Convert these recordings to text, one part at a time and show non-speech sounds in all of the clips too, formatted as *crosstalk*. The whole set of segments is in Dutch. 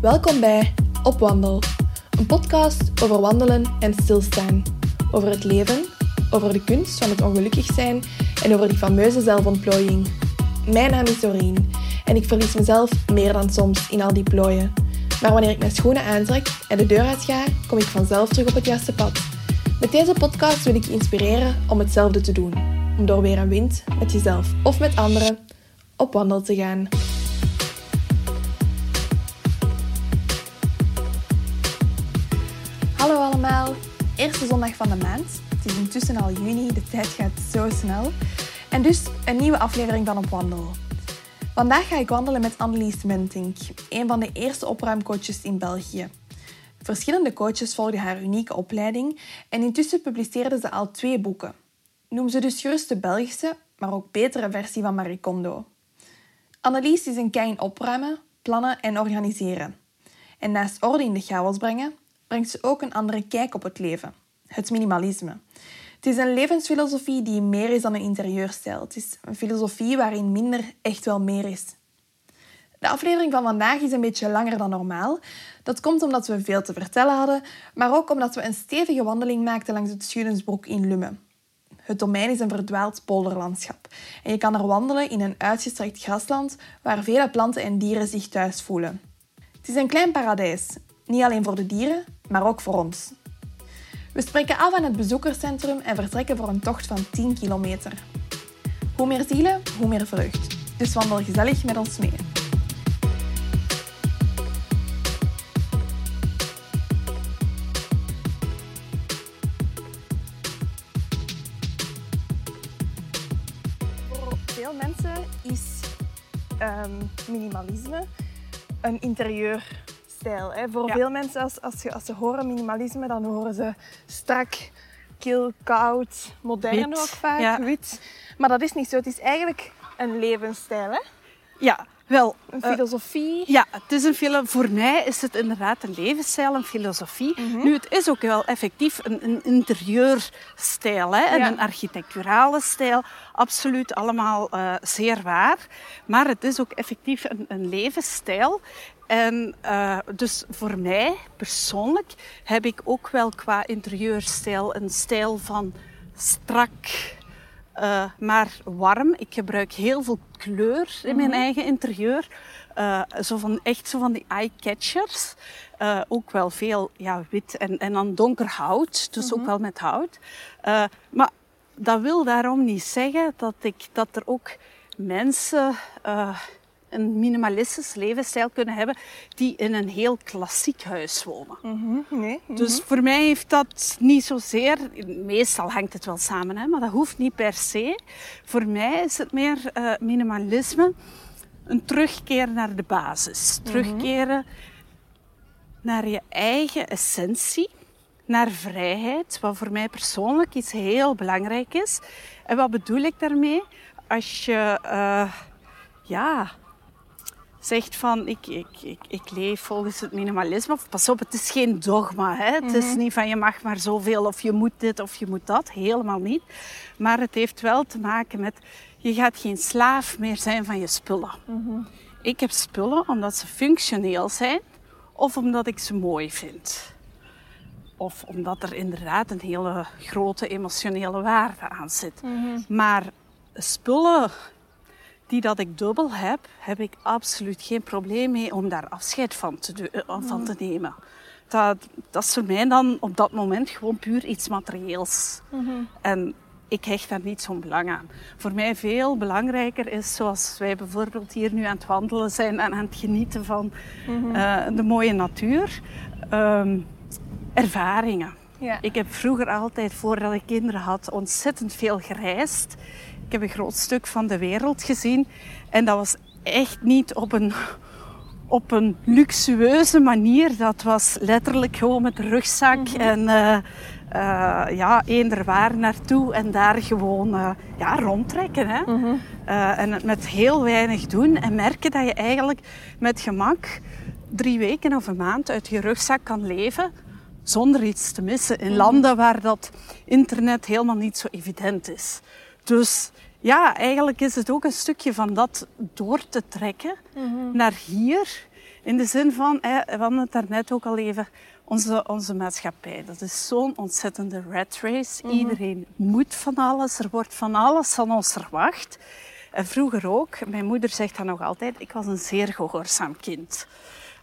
Welkom bij Op Wandel, een podcast over wandelen en stilstaan. Over het leven, over de kunst van het ongelukkig zijn en over die fameuze zelfontplooiing. Mijn naam is Doreen en ik verlies mezelf meer dan soms in al die plooien. Maar wanneer ik mijn schoenen aantrek en de deur uitga, kom ik vanzelf terug op het juiste pad. Met deze podcast wil ik je inspireren om hetzelfde te doen. Om door weer een wind, met jezelf of met anderen, op wandel te gaan. Eerste zondag van de maand. Het is intussen al juni, de tijd gaat zo snel. En dus een nieuwe aflevering van Op Wandel. Vandaag ga ik wandelen met Annelies Mentink, een van de eerste opruimcoaches in België. Verschillende coaches volgden haar unieke opleiding en intussen publiceerde ze al twee boeken. Noem ze dus gerust de Belgische, maar ook betere versie van Marie Kondo. Annelies is een kei in opruimen, plannen en organiseren. En naast orde in de chaos brengen, brengt ze ook een andere kijk op het leven. Het minimalisme. Het is een levensfilosofie die meer is dan een interieurstijl. Het is een filosofie waarin minder echt wel meer is. De aflevering van vandaag is een beetje langer dan normaal. Dat komt omdat we veel te vertellen hadden, maar ook omdat we een stevige wandeling maakten langs het Schudensbroek in Lummen. Het domein is een verdwaald polderlandschap en je kan er wandelen in een uitgestrekt grasland waar vele planten en dieren zich thuis voelen. Het is een klein paradijs, niet alleen voor de dieren, maar ook voor ons. We spreken af aan het bezoekerscentrum en vertrekken voor een tocht van 10 kilometer. Hoe meer zielen, hoe meer vreugd. Dus wandel gezellig met ons mee. Voor veel mensen is ehm, minimalisme een Hè. Voor Ja. veel mensen, als, als, ze, als ze horen minimalisme, dan horen ze strak, kil, koud, modern Wit, ook vaak, ja. wit. Maar dat is niet zo. Het is eigenlijk een levensstijl, hè? Ja, wel. een eh, filosofie. ja, het is een filo- voor mij is het inderdaad een levensstijl, een filosofie. Mhm. Nu, het is ook wel effectief een, een interieurstijl hè, en Ja. een architecturale stijl. Absoluut allemaal eh, zeer waar. Maar het is ook effectief een, een levensstijl. En eh, dus voor mij persoonlijk heb ik ook wel qua interieurstijl een stijl van strak, eh, maar warm. Ik gebruik heel veel kleur in mijn eigen interieur. Eh, zo van, echt zo van die eye-catchers. Ook wel veel ja, wit en, en dan donker hout. Dus ook wel met hout. Maar dat wil daarom niet zeggen dat, ik, dat er ook mensen een minimalistisch levensstijl kunnen hebben die in een heel klassiek huis wonen. Mhm, Nee. Dus voor mij heeft dat niet zozeer, meestal hangt het wel samen, hè, maar dat hoeft niet per se. Voor mij is het meer eh, minimalisme, een terugkeer naar de basis. Terugkeren naar je eigen essentie, naar vrijheid, wat voor mij persoonlijk iets heel belangrijk is. En wat bedoel ik daarmee? Als je, eh, ja, zegt van ik, ik, ik, ik leef volgens het minimalisme. Pas op, het is geen dogma. Hè? Het is niet van je mag maar zoveel of je moet dit of je moet dat. Helemaal niet. Maar het heeft wel te maken met je gaat geen slaaf meer zijn van je spullen. Ik heb spullen omdat ze functioneel zijn of omdat ik ze mooi vind. Of omdat er inderdaad een hele grote emotionele waarde aan zit. Maar spullen die dat ik dubbel heb, heb ik absoluut geen probleem mee om daar afscheid van te, eh, van te nemen. Dat, dat is voor mij dan op dat moment gewoon puur iets materieels. En ik hecht daar niet zo'n belang aan. Voor mij veel belangrijker is, zoals wij bijvoorbeeld hier nu aan het wandelen zijn en aan het genieten van eh, de mooie natuur, ehm, ervaringen. Ja. Ik heb vroeger altijd, voordat ik kinderen had, ontzettend veel gereisd. Ik heb een groot stuk van de wereld gezien. En dat was echt niet op een, op een luxueuze manier. Dat was letterlijk gewoon met rugzak en eh, eh, ja, eender waar naartoe. En daar gewoon eh, ja, rondtrekken. Hè? Eh, en het met heel weinig doen. En merken dat je eigenlijk met gemak drie weken of een maand uit je rugzak kan leven zonder iets te missen in landen waar dat internet helemaal niet zo evident is. Dus ja, eigenlijk is het ook een stukje van dat door te trekken naar hier. In de zin van, hè, we hadden het daarnet ook al even, onze, onze maatschappij. Dat is zo'n ontzettende rat race. Iedereen moet van alles, er wordt van alles van ons verwacht. En vroeger ook, mijn moeder zegt dat nog altijd, ik was een zeer gehoorzaam kind.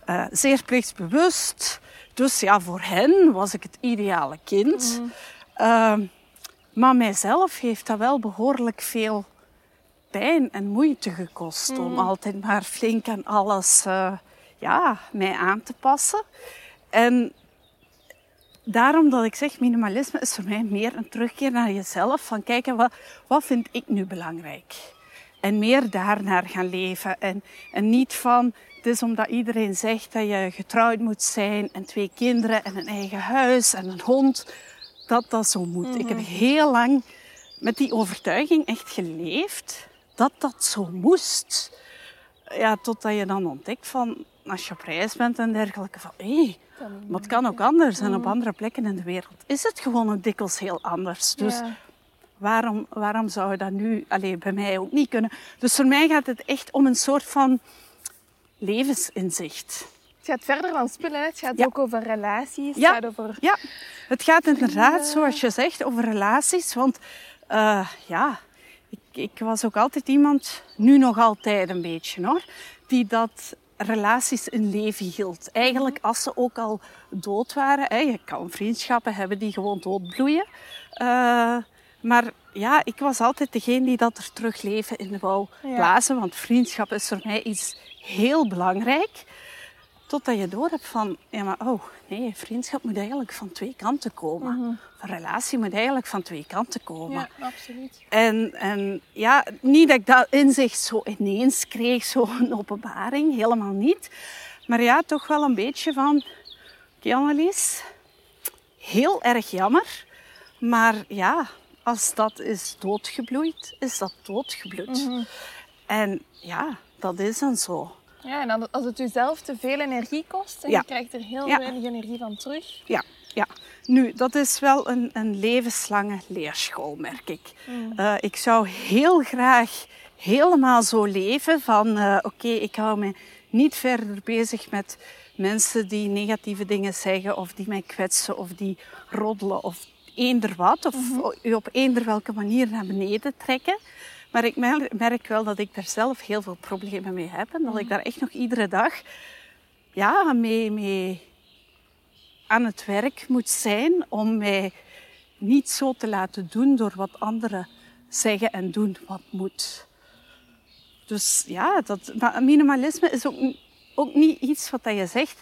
Uh, zeer plichtsbewust. Dus ja, voor hen was ik het ideale kind. Uh, maar mijzelf heeft dat wel behoorlijk veel pijn en moeite gekost om altijd maar flink aan alles uh, ja, mij aan te passen. En daarom dat ik zeg, minimalisme is voor mij meer een terugkeer naar jezelf. Van kijken, wat, wat vind ik nu belangrijk? En meer daarnaar gaan leven. En, en niet van, het is omdat iedereen zegt dat je getrouwd moet zijn en twee kinderen en een eigen huis en een hond, dat dat zo moet. Ik heb mhm. heel lang met die overtuiging echt geleefd dat dat zo moest. Ja, totdat je dan ontdekt van, als je op reis bent en dergelijke, van hé, hey, maar het kan ook anders. En op mhm. andere plekken in de wereld is het gewoon een dikwijls heel anders. Dus waarom, waarom zou je dat nu alleen bij mij ook niet kunnen? Dus voor mij gaat het echt om een soort van levensinzicht. Het gaat verder dan spullen, het gaat ook over relaties. Ja. Het gaat over... ja, het gaat inderdaad, zoals je zegt, over relaties. Want uh, ja, ik, ik, was ook altijd iemand, nu nog altijd een beetje hoor, die dat relaties in leven hield. Eigenlijk als ze ook al dood waren. Hè, je kan vriendschappen hebben die gewoon doodbloeien. Uh, maar ja, ik was altijd degene die dat er terug leven in wou blazen. Want vriendschap is voor mij iets heel belangrijk. Totdat je door hebt van, ja maar oh nee, vriendschap moet eigenlijk van twee kanten komen. Mm Een relatie moet eigenlijk van twee kanten komen. Ja, absoluut. En, en ja, niet dat ik dat inzicht zo ineens kreeg, *laughs* zo'n openbaring, helemaal niet. Maar ja, toch wel een beetje van, oké okay, Annelies, heel erg jammer. Maar ja, als dat is doodgebloeid, is dat doodgebloed. Mm En ja, dat is dan zo. Ja, en als het u zelf te veel energie kost en je krijgt er heel weinig energie van terug. Ja, ja. Nu, dat is wel een, een levenslange leerschool, merk ik. Mm. Uh, ik zou heel graag helemaal zo leven van... Uh, Oké, ik hou me niet verder bezig met mensen die negatieve dingen zeggen... of die mij kwetsen of die roddelen of eender wat. Of mm -hmm. u op eender welke manier naar beneden trekken. Maar ik merk wel dat ik daar zelf heel veel problemen mee heb. En dat ik daar echt nog iedere dag ja, mee, mee aan het werk moet zijn om mij niet zo te laten doen door wat anderen zeggen en doen wat moet. Dus ja, dat, minimalisme is ook, ook niet iets wat je zegt.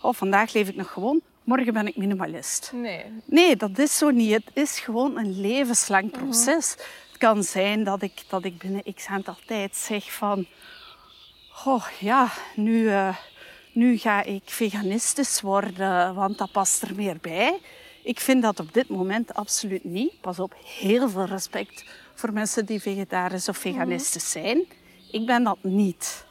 Oh, vandaag leef ik nog gewoon, morgen ben ik minimalist. Nee. Nee, dat is zo niet. Het is gewoon een levenslang proces kan zijn dat ik, dat ik binnen x aantal tijd zeg van... Oh ja, nu, uh, nu ga ik veganistisch worden, want dat past er meer bij. Ik vind dat op dit moment absoluut niet. Pas op, heel veel respect voor mensen die vegetarisch of veganistisch zijn. Ik ben dat niet.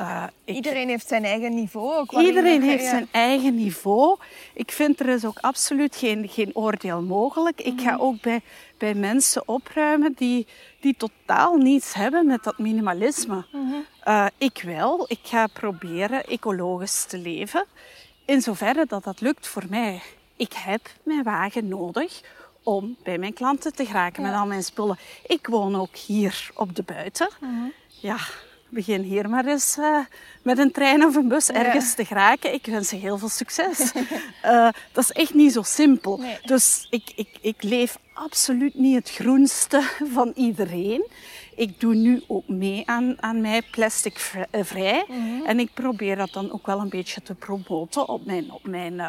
Uh, iedereen heeft zijn eigen niveau. Ook iedereen heeft zijn eigen niveau. Ik vind er is ook absoluut geen, geen oordeel mogelijk. Ik ga mhm. ook bij, bij mensen opruimen die, die totaal niets hebben met dat minimalisme. uh, ik wel. Ik ga proberen ecologisch te leven. In zoverre dat dat lukt voor mij. Ik heb mijn wagen nodig om bij mijn klanten te geraken met al mijn spullen. Ik woon ook hier op de buiten. Mhm. Ja, begin hier maar eens uh, met een trein of een bus ergens te geraken. Ik wens je heel veel succes. uh, *laughs* dat is echt niet zo simpel. Nee. Dus ik, ik, ik leef absoluut niet het groenste *laughs* van iedereen. Ik doe nu ook mee aan, aan mij plastic eh, vrij. Mm -hmm. En ik probeer dat dan ook wel een beetje te promoten op mijn, op mijn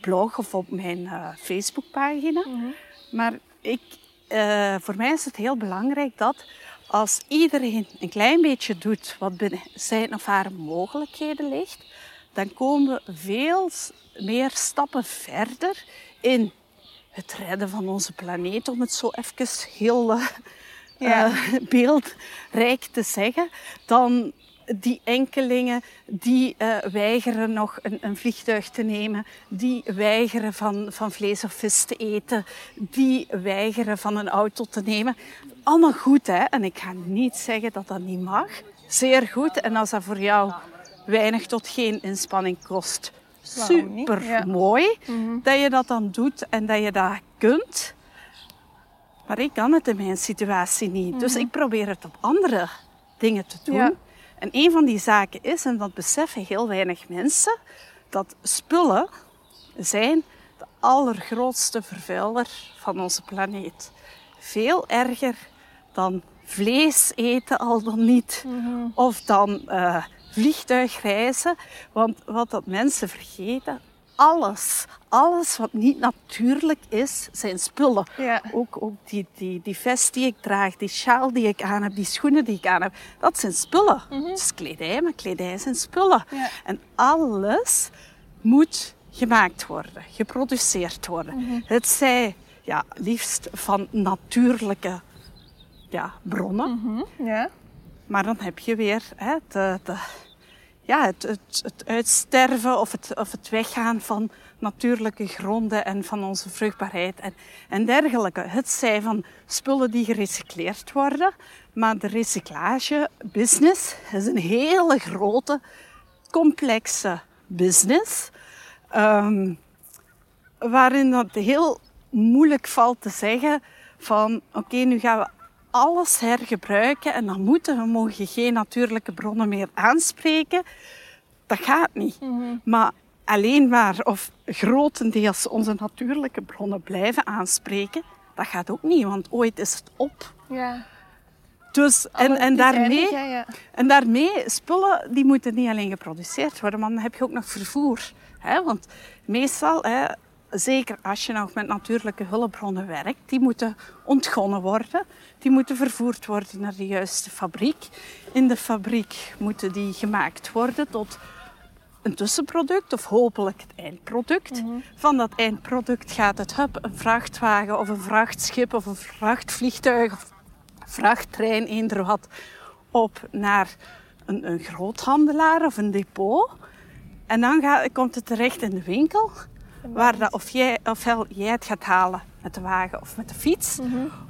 blog of op mijn Facebookpagina. Mm -hmm. Maar ik, voor mij is het heel belangrijk dat als iedereen een klein beetje doet wat binnen zijn of haar mogelijkheden ligt, dan komen we veel meer stappen verder in het redden van onze planeet, om het zo even heel uh, ja. beeldrijk te zeggen, dan die enkelingen die uh, weigeren nog een, een, vliegtuig te nemen, die weigeren van, van vlees of vis te eten, die weigeren van een auto te nemen allemaal goed, hè? En ik ga niet zeggen dat dat niet mag. Zeer goed. En als dat voor jou weinig tot geen inspanning kost, super Ja. Mhm. mooi dat je dat dan doet en dat je dat kunt. Maar ik kan het in mijn situatie niet. Dus ik probeer het op andere dingen te doen. Mhm. Ja. En een van die zaken is, en dat beseffen heel weinig mensen, dat spullen zijn de allergrootste vervuiler van onze planeet. Veel erger dan vlees eten, al dan niet. Of dan eh, vliegtuigreizen. Want wat dat mensen vergeten, alles, alles wat niet natuurlijk is, zijn spullen. Ja. Ook, ook die, die, die vest die ik draag, die sjaal die ik aan heb, die schoenen die ik aan heb, dat zijn spullen. Het is kledij, maar kledij zijn spullen. Ja. En alles moet gemaakt worden, geproduceerd worden. Het zij ja, liefst van natuurlijke ja, bronnen. Ja. Maar dan heb je weer hè, de, de, ja, het, het, het uitsterven of het, of het weggaan van natuurlijke gronden en van onze vruchtbaarheid en, dergelijke. Het zij van spullen die gerecycleerd worden. Maar de recyclagebusiness is een hele grote, complexe business. ehm, waarin dat heel moeilijk valt te zeggen van oké, nu gaan we alles hergebruiken en dan moeten we mogen geen natuurlijke bronnen meer aanspreken. Dat gaat niet. Maar alleen maar of grotendeels onze natuurlijke bronnen blijven aanspreken, dat gaat ook niet, want ooit is het op. Ja. Dus, en, en, daarmee, en daarmee, spullen die moeten niet alleen geproduceerd worden, maar dan heb je ook nog vervoer. Hè? Want meestal, hè, zeker als je nog met natuurlijke hulpbronnen werkt, die moeten ontgonnen worden. Die moeten vervoerd worden naar de juiste fabriek. In de fabriek moeten die gemaakt worden tot een tussenproduct of hopelijk het eindproduct. Van dat eindproduct gaat het hup, een vrachtwagen of een vrachtschip of een vrachtvliegtuig of vrachttrein, eender wat, op naar een, een groothandelaar of een depot. En dan gaat, komt het terecht in de winkel, waar dat, of jij, ofwel jij het gaat halen met de wagen of met de fiets,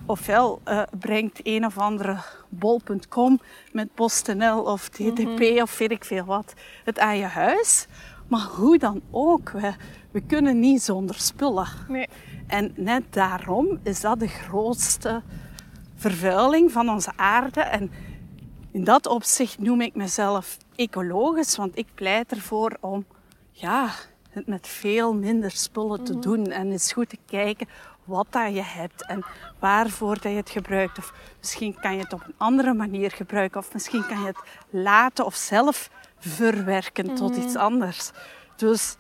ofwel eh, brengt een of andere bol.com met PostNL of DDP of weet ik veel wat het aan je huis. Maar hoe dan ook, we, we kunnen niet zonder spullen. Nee. En net daarom is dat de grootste vervuiling van onze aarde. En in dat opzicht noem ik mezelf ecologisch, want ik pleit ervoor om ja, het met veel minder spullen te doen. En eens goed te kijken wat dat je hebt en waarvoor dat je het gebruikt. Of misschien kan je het op een andere manier gebruiken. Of misschien kan je het laten of zelf verwerken tot iets anders. Dus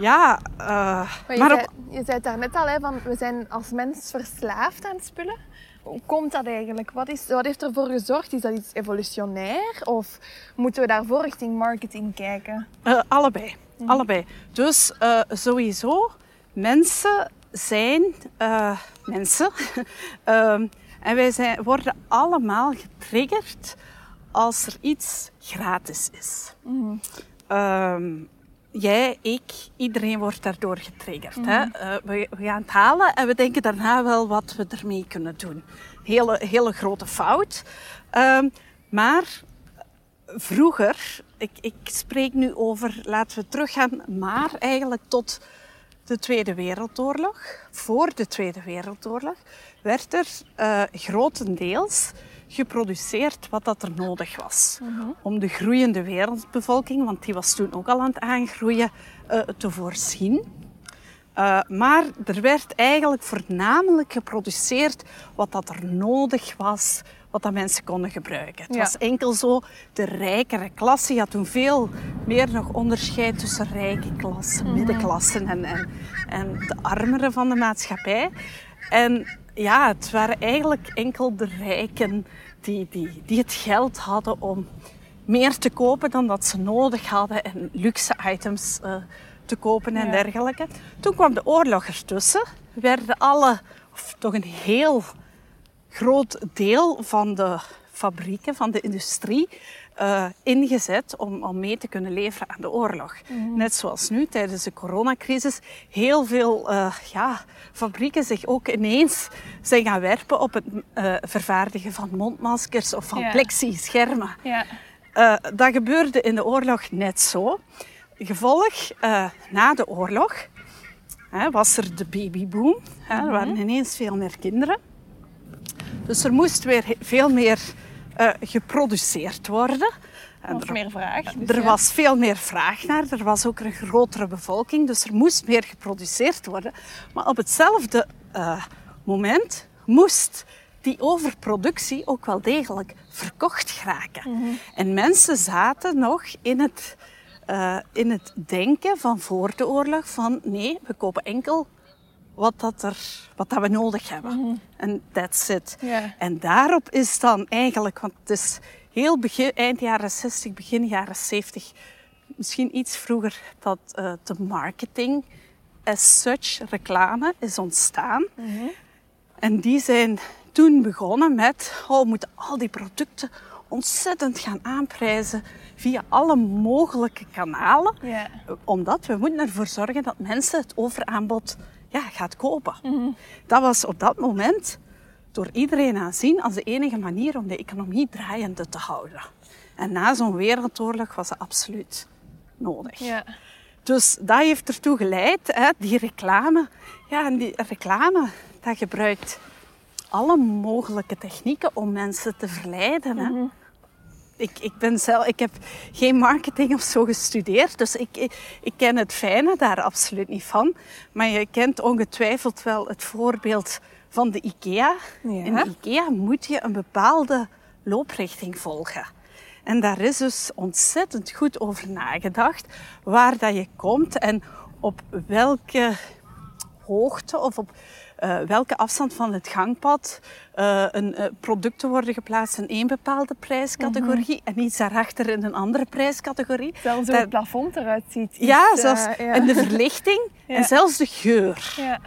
ja, eh, Maar je, maar zei, je zei het daarnet al, hè, van we zijn als mens verslaafd aan spullen. Hoe komt dat eigenlijk? Wat, is, wat heeft ervoor gezorgd? Is dat iets evolutionair? Of moeten we daarvoor richting marketing kijken? Eh, allebei. Allebei. Dus eh, sowieso, mensen zijn eh, mensen. *laughs* Ehm, en wij zijn, worden allemaal getriggerd als er iets gratis is. Ehm, jij, ik, iedereen wordt daardoor getriggerd. Hè? Eh, we, we gaan het halen en we denken daarna wel wat we ermee kunnen doen. Hele, hele grote fout. Ehm, maar vroeger, ik, ik spreek nu over, laten we teruggaan, maar eigenlijk tot de Tweede Wereldoorlog. Voor de Tweede Wereldoorlog werd er eh, grotendeels geproduceerd wat dat er nodig was. Om de groeiende wereldbevolking, want die was toen ook al aan het aangroeien, eh, te voorzien. Uh, maar er werd eigenlijk voornamelijk geproduceerd wat dat er nodig was, wat dat mensen konden gebruiken. Het Ja. was enkel zo de rijkere klasse. Je had toen veel meer nog onderscheid tussen rijke klassen, middenklassen en, en, en de armeren van de maatschappij. En ja, het waren eigenlijk enkel de rijken die, die, die het geld hadden om meer te kopen dan dat ze nodig hadden en luxe items eh, te kopen en Ja. dergelijke. Toen kwam de oorlog ertussen. Werden alle, of toch een heel groot deel van de fabrieken, van de industrie, eh, ingezet om, om mee te kunnen leveren aan de oorlog. Net zoals nu tijdens de coronacrisis heel veel uh, ja, fabrieken zich ook ineens zijn gaan werpen op het uh, vervaardigen van mondmaskers of van Ja. plexi-schermen. Ja. Eh, dat gebeurde in de oorlog net zo. Gevolg, eh, na de oorlog hè, was er de babyboom. Hè, er waren ineens veel meer kinderen. Dus er moest weer veel meer eh, geproduceerd worden. En er, meer vraag. dus er ja. was veel meer vraag naar. Er was ook een grotere bevolking, dus er moest meer geproduceerd worden. Maar op hetzelfde eh, moment moest die overproductie ook wel degelijk verkocht geraken. En mensen zaten nog in het, eh, in het denken van voor de oorlog van nee, we kopen enkel wat, dat er, wat dat we nodig hebben. En that's it. En daarop is dan eigenlijk, want het is heel begin, eind jaren 60, begin jaren 70, misschien iets vroeger, dat eh, de marketing as such, reclame, is ontstaan. En die zijn toen begonnen met, oh, we moeten al die producten ontzettend gaan aanprijzen via alle mogelijke kanalen. Omdat we moeten ervoor zorgen dat mensen het overaanbod ja, gaat kopen. Dat was op dat moment door iedereen aanzien als de enige manier om de economie draaiende te houden. En na zo'n wereldoorlog was dat absoluut nodig. Ja. Dus dat heeft ertoe geleid, hè, die reclame. Ja, en die reclame, dat gebruikt alle mogelijke technieken om mensen te verleiden. Hè. Ik, ik, ben zelf, ik heb geen marketing of zo gestudeerd, dus ik, ik, ik ken het fijne daar absoluut niet van. Maar je kent ongetwijfeld wel het voorbeeld van de IKEA. Ja. In de IKEA moet je een bepaalde looprichting volgen. En daar is dus ontzettend goed over nagedacht waar dat je komt en op welke hoogte of op eh, welke afstand van het gangpad eh, een, eh, producten worden geplaatst in één bepaalde prijscategorie en iets daarachter in een andere prijscategorie. Zelfs hoe het plafond eruit ziet. ja, zelfs, ja. *laughs* en de verlichting Ja. en zelfs de geur Ja.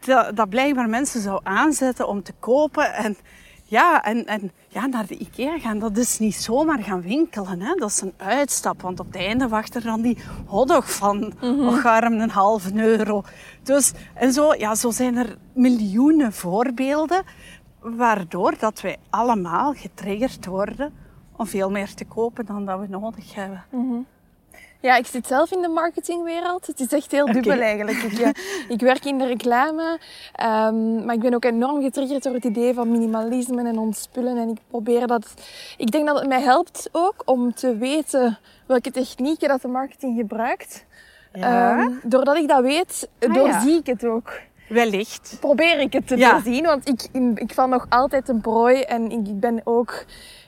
dat, dat blijkbaar mensen zou aanzetten om te kopen. En ja, en, en ja, naar de IKEA gaan, dat is niet zomaar gaan winkelen. Hè? Dat is een uitstap, want op het einde wacht er dan die hotdog van mm een halve euro. Dus, en zo, ja, zo zijn er miljoenen voorbeelden waardoor dat wij allemaal getriggerd worden om veel meer te kopen dan dat we nodig hebben. Ja, ik zit zelf in de marketingwereld. Het is echt heel dubbel eigenlijk. Ik, eh, *laughs* ik werk in de reclame, ehm, maar ik ben ook enorm getriggerd door het idee van minimalisme en ontspullen. En ik probeer dat... Ik denk dat het mij helpt ook om te weten welke technieken dat de marketing gebruikt. Ja. Ehm, doordat ik dat weet, Ah, doorzie ik het ook. Wellicht. Probeer ik het te Ja. doorzien, want ik, ik val nog altijd een prooi en ik ben ook...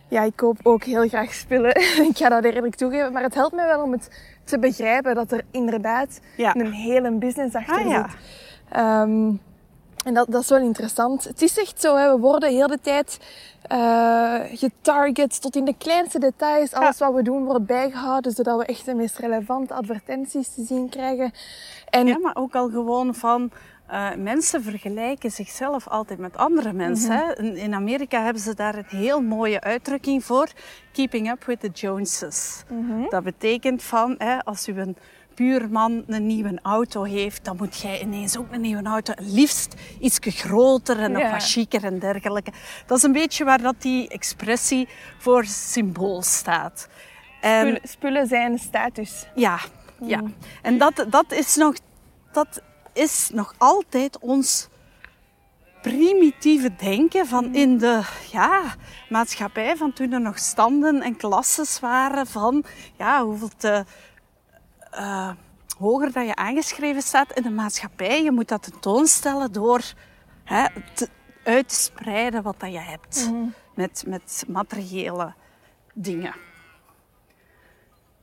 Ja, ik koop ook heel graag spullen. *laughs* ik ga dat eerlijk toegeven. Maar het helpt mij wel om het te begrijpen dat er inderdaad Ja. een hele business achter Ah, ja. zit. Ehm, en dat, dat is wel interessant. Het is echt zo, hè, we worden heel de tijd eh, getarget tot in de kleinste details. Alles wat we doen wordt bijgehouden, zodat we echt de meest relevante advertenties te zien krijgen. En Ja, maar ook al gewoon van eh, mensen vergelijken zichzelf altijd met andere mensen. hè. In, in Amerika hebben ze daar een heel mooie uitdrukking voor: keeping up with the Joneses. Dat betekent van hè, als u een buurman een nieuwe auto heeft, dan moet jij ineens ook een nieuwe auto. Liefst iets groter en nog wat chiquer en dergelijke. Dat is een beetje waar dat die expressie voor symbool staat. En spullen, spullen zijn status. ja, ja. En dat, dat, is nog, dat is nog altijd ons primitieve denken van in de ja, maatschappij van toen er nog standen en klasses waren van ja, hoeveel te, eh, hoger dat je aangeschreven staat in de maatschappij. Je moet dat tentoonstellen door hè, te, uit te spreiden wat dat je hebt met, met materiële dingen.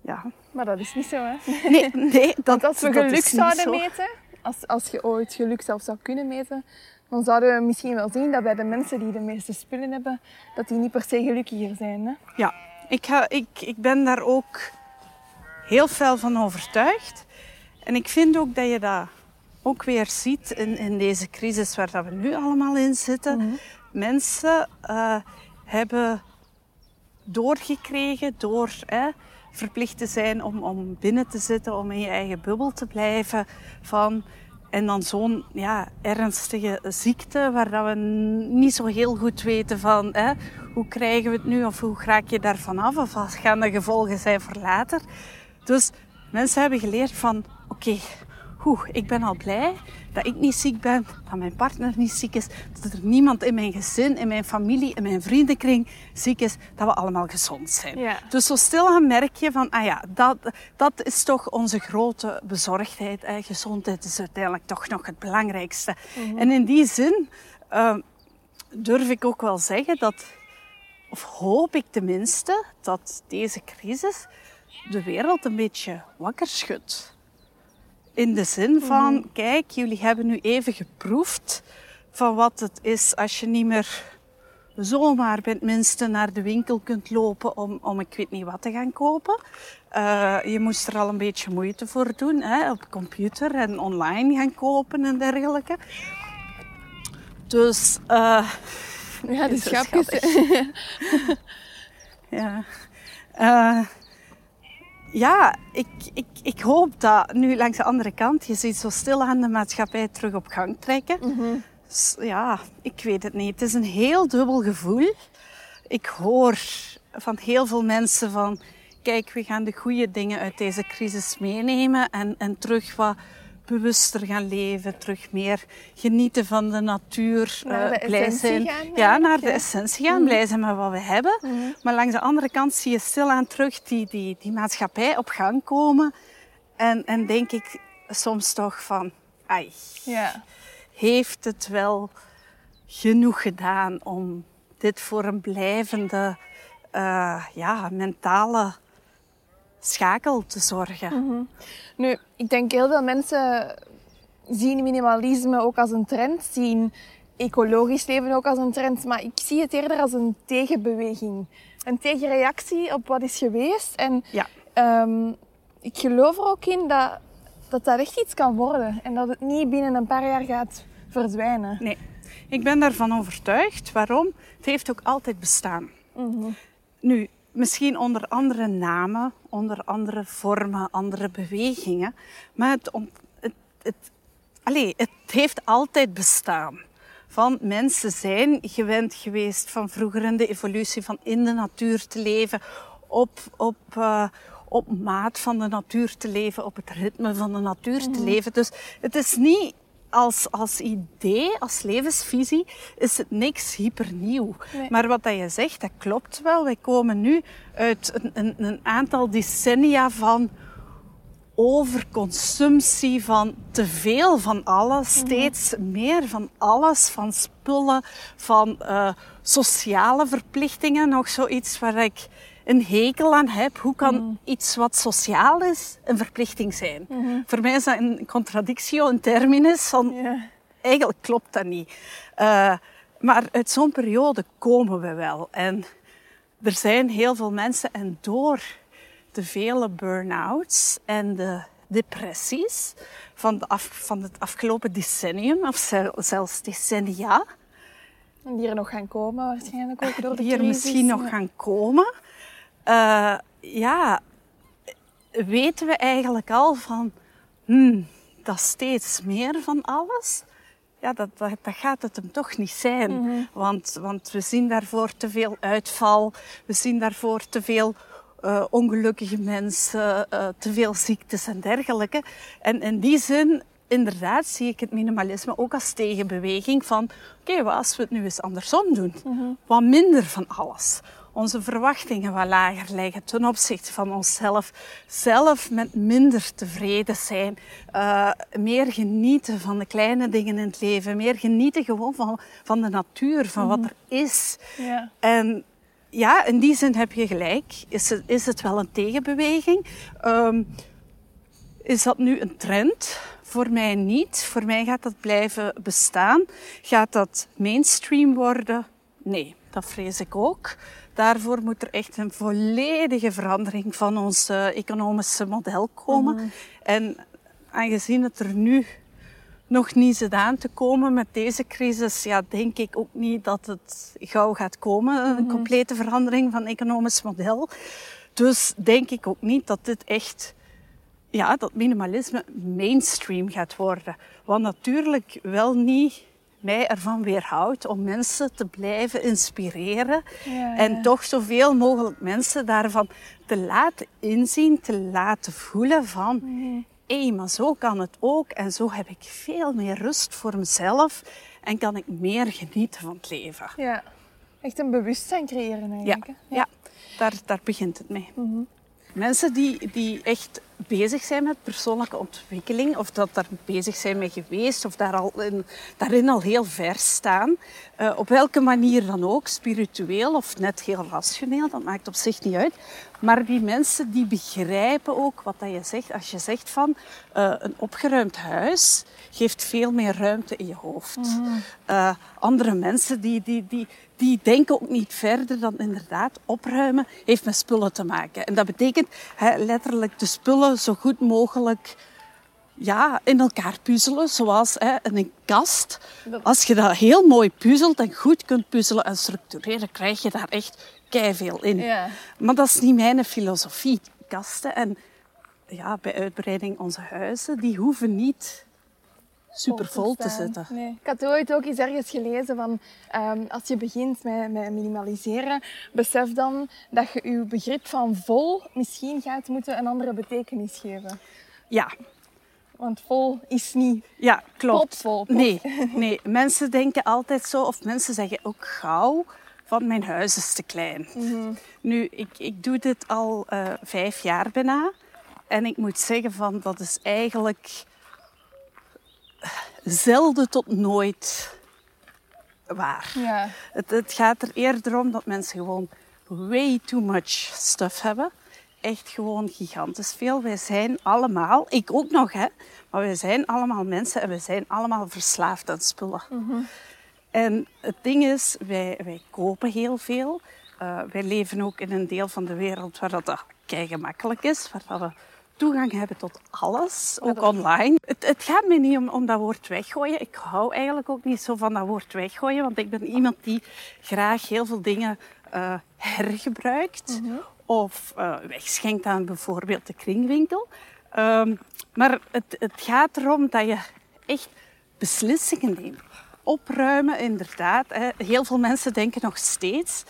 Ja. Maar dat is niet zo, hè. Nee, nee *laughs* dat, als we dat geluk zouden zo. meten, als, als je ooit geluk zelf zou kunnen meten, dan zouden we misschien wel zien dat bij de mensen die de meeste spullen hebben, dat die niet per se gelukkiger zijn. Hè? Ja, ik, ga, ik, ik ben daar ook heel fel van overtuigd. En ik vind ook dat je dat ook weer ziet in, in deze crisis waar dat we nu allemaal in zitten. Mensen eh, hebben doorgekregen door hè, verplicht te zijn om, om binnen te zitten, om in je eigen bubbel te blijven. Van, en dan zo'n ja, ernstige ziekte waar dat we niet zo heel goed weten van hè, hoe krijgen we het nu of hoe raak je daarvan af of wat gaan de gevolgen zijn voor later. Dus mensen hebben geleerd van oké, Oeh, ik ben al blij dat ik niet ziek ben, dat mijn partner niet ziek is, dat er niemand in mijn gezin, in mijn familie, in mijn vriendenkring ziek is, dat we allemaal gezond zijn. Ja. Dus zo stilaan merk je van, ah ja, dat, dat is toch onze grote bezorgdheid. Gezondheid is uiteindelijk toch nog het belangrijkste. En in die zin uh, durf ik ook wel zeggen dat, of hoop ik tenminste, dat deze crisis de wereld een beetje wakker schudt. In de zin van, kijk, jullie hebben nu even geproefd van wat het is als je niet meer zomaar minste naar de winkel kunt lopen om, om ik weet niet wat te gaan kopen. Uh, je moest er al een beetje moeite voor doen, hè, op computer en online gaan kopen en dergelijke. Dus, uh, ja, de schapjes. *laughs* ja. Uh, *laughs* ja, ik, ik, ik hoop dat nu langs de andere kant, je ziet zo stilaan de maatschappij terug op gang trekken. Ja, ik weet het niet. Het is een heel dubbel gevoel. Ik hoor van heel veel mensen van, kijk, we gaan de goede dingen uit deze crisis meenemen en, en terug wat bewuster gaan leven, terug meer genieten van de natuur, naar de blij zijn. Gaan, ja, naar de essentie gaan, mm. blij zijn met wat we hebben. Mm. Maar langs de andere kant zie je stilaan terug die, die, die maatschappij op gang komen. En, en denk ik soms toch van, ai, ja. heeft het wel genoeg gedaan om dit voor een blijvende uh, ja, mentale schakel te zorgen. Mm -hmm. Nu, ik denk heel veel mensen zien minimalisme ook als een trend, zien ecologisch leven ook als een trend, maar ik zie het eerder als een tegenbeweging. Een tegenreactie op wat is geweest. En ja. um, ik geloof er ook in dat, dat dat echt iets kan worden en dat het niet binnen een paar jaar gaat verdwijnen. Nee, ik ben daarvan overtuigd. Waarom? Het heeft ook altijd bestaan. Mm -hmm. Nu, misschien onder andere namen, onder andere vormen, andere bewegingen. Maar het, het, het, allez, het heeft altijd bestaan. Van mensen zijn gewend geweest van vroeger in de evolutie van in de natuur te leven, op, op, uh, op maat van de natuur te leven, op het ritme van de natuur te leven. Dus het is niet als, als idee, als levensvisie, is het niks hypernieuw. Nee. Maar wat dat je zegt, dat klopt wel. Wij komen nu uit een, een, een aantal decennia van overconsumptie van te veel van alles, steeds meer van alles, van spullen, van uh, sociale verplichtingen. Nog zoiets waar ik een hekel aan heb. Hoe kan Mm. iets wat sociaal is een verplichting zijn? Mhm. Voor mij is dat een contradictio in terminus van eigenlijk klopt dat niet. Uh, maar uit zo'n periode komen we wel. En er zijn heel veel mensen en door de vele burn-outs en de depressies van, de af, van het afgelopen decennium, of zel- zelfs decennia, En die er nog gaan komen waarschijnlijk ook door de die er crisis. misschien nog gaan komen, uh, ja, weten we eigenlijk al van, hmm, dat steeds meer van alles, ja, dat, dat, dat gaat het hem toch niet zijn. Mhm. want, want we zien daarvoor te veel uitval, we zien daarvoor te veel uh, ongelukkige mensen, uh, te veel ziektes en dergelijke. En in die zin, inderdaad, zie ik het minimalisme ook als tegenbeweging van, oké, okay, wat als we het nu eens andersom doen? Mhm. Wat minder van alles. Onze verwachtingen wat lager leggen ten opzichte van onszelf. Zelf met minder tevreden zijn. Uh, meer genieten van de kleine dingen in het leven. Meer genieten gewoon van, van de natuur, van wat er is. Ja. En ja, in die zin heb je gelijk. Is het, is het wel een tegenbeweging? Um, is dat nu een trend? Voor mij niet. Voor mij gaat dat blijven bestaan. Gaat dat mainstream worden? Nee, dat vrees ik ook. Daarvoor moet er echt een volledige verandering van ons uh, economische model komen. Mhm. En aangezien het er nu nog niet zit aan te komen met deze crisis, ja, denk ik ook niet dat het gauw gaat komen. Een complete verandering van economisch model. Dus denk ik ook niet dat dit echt, ja, dat minimalisme mainstream gaat worden. Wat natuurlijk wel niet mij ervan weerhoudt om mensen te blijven inspireren. Ja, en ja. toch zoveel mogelijk mensen daarvan te laten inzien, te laten voelen van... Hé, maar zo kan het ook. En zo heb ik veel meer rust voor mezelf. En kan ik meer genieten van het leven. Ja. Echt een bewustzijn creëren Ja, eigenlijk. hè? ja. Daar, daar begint het mee. Mensen die, die echt bezig zijn met persoonlijke ontwikkeling, of dat daar bezig zijn mee geweest, of daar al in, daarin al heel ver staan, eh, op welke manier dan ook, spiritueel of net heel rationeel, dat maakt op zich niet uit. Maar die mensen die begrijpen ook wat dat je zegt. Als je zegt van eh, een opgeruimd huis geeft veel meer ruimte in je hoofd. Eh, andere mensen die, die, die, die denken ook niet verder dan inderdaad opruimen heeft met spullen te maken. En dat betekent letterlijk de spullen zo goed mogelijk ja, in elkaar puzzelen, zoals hè, in een kast. Als je dat heel mooi puzzelt en goed kunt puzzelen en structureren, krijg je daar echt veel in. Ja. Maar dat is niet mijn filosofie. Kasten en ja, bij uitbreiding onze huizen, die hoeven niet super vol te zitten. Nee. Ik had ooit ook eens ergens gelezen van ehm, als je begint met, met minimaliseren, besef dan dat je je begrip van vol misschien gaat moeten een andere betekenis geven. Ja, Want vol is niet ja klopt. propvol. Nee, *laughs* nee, mensen denken altijd zo, of mensen zeggen ook gauw van mijn huis is te klein. Nu, ik, ik doe dit al eh, vijf jaar bijna. En ik moet zeggen van dat is eigenlijk zelden tot nooit waar. Ja. Het, het gaat er eerder om dat mensen gewoon way too much stuff hebben. Echt gewoon gigantisch veel. Wij zijn allemaal, ik ook nog hè, maar wij zijn allemaal mensen en we zijn allemaal verslaafd aan spullen. En het ding is, wij, wij kopen heel veel. Eh, wij leven ook in een deel van de wereld waar dat kei gemakkelijk is, waar dat we toegang hebben tot alles, ook online. Het, het gaat me niet om, om dat woord weggooien. Ik hou eigenlijk ook niet zo van dat woord weggooien, want ik ben iemand die graag heel veel dingen eh, hergebruikt of eh, wegschenkt aan bijvoorbeeld de kringwinkel. Ehm, maar het, het gaat erom dat je echt beslissingen neemt. Opruimen, inderdaad. Heel veel mensen denken nog steeds,